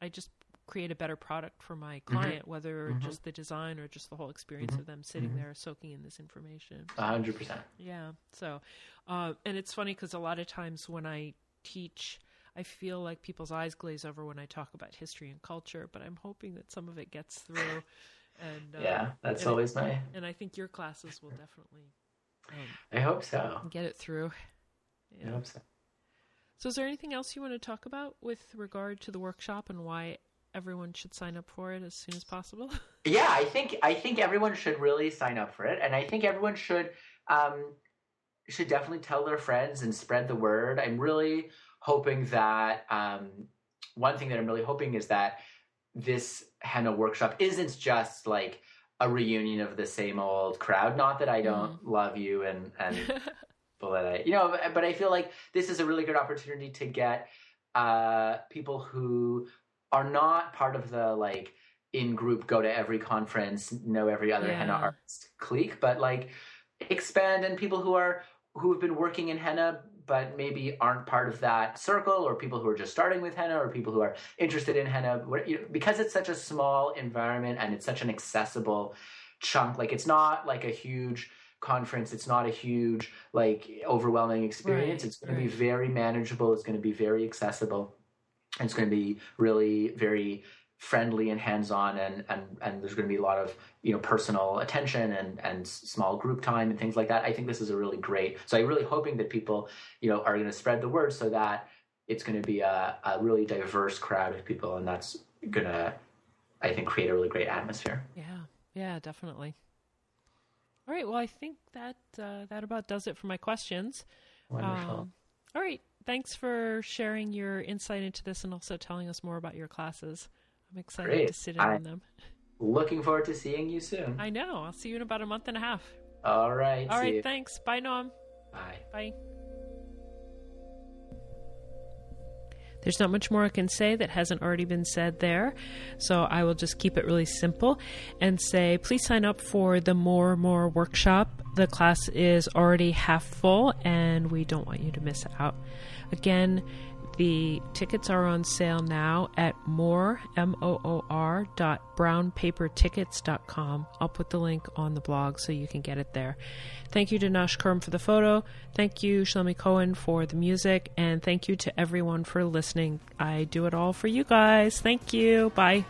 I just create a better product for my mm-hmm. client, mm-hmm. whether mm-hmm. just the design or just the whole experience mm-hmm. of them sitting mm-hmm. there soaking in this information. A hundred percent. Yeah. So, uh, and it's funny because a lot of times when I teach, I feel like people's eyes glaze over when I talk about history and culture, but I'm hoping that some of it gets through. And uh, yeah, that's and always my. And I think your classes will definitely. Um, I hope so. Get it through. Yeah. I hope so. So, is there anything else you want to talk about with regard to the workshop and why everyone should sign up for it as soon as possible? yeah, I think I think everyone should really sign up for it, and I think everyone should um, should definitely tell their friends and spread the word. I'm really hoping that um, one thing that I'm really hoping is that this henna workshop isn't just like a reunion of the same old crowd. Not that I don't mm. love you and and but I, you know, but I feel like this is a really good opportunity to get uh, people who are not part of the like in group go to every conference know every other yeah. henna artist clique but like expand and people who are who have been working in henna but maybe aren't part of that circle or people who are just starting with henna or people who are interested in henna because it's such a small environment and it's such an accessible chunk like it's not like a huge conference it's not a huge like overwhelming experience right, it's going right. to be very manageable it's going to be very accessible it's going to be really very friendly and hands-on and, and and there's going to be a lot of you know personal attention and and small group time and things like that. I think this is a really great so i'm really hoping that people you know are going to spread the word so that it's going to be a, a really diverse crowd of people and that's going to i think create a really great atmosphere. Yeah. Yeah definitely. All right. Well i think that uh, that about does it for my questions. Wonderful. Um, all right thanks for sharing your insight into this and also telling us more about your classes. I'm excited Great. to sit in on them. Looking forward to seeing you soon. I know. I'll see you in about a month and a half. All right. All right. You. Thanks. Bye, Noam. Bye. Bye. There's not much more I can say that hasn't already been said there. So I will just keep it really simple and say please sign up for the More Moor workshop. The class is already half full and we don't want you to miss out. Again, the tickets are on sale now at moor, M-O-O-R dot brownpapertickets.com. I'll put the link on the blog so you can get it there. Thank you to Nash Kerm for the photo. Thank you, Shlomi Cohen, for the music. And thank you to everyone for listening. I do it all for you guys. Thank you. Bye.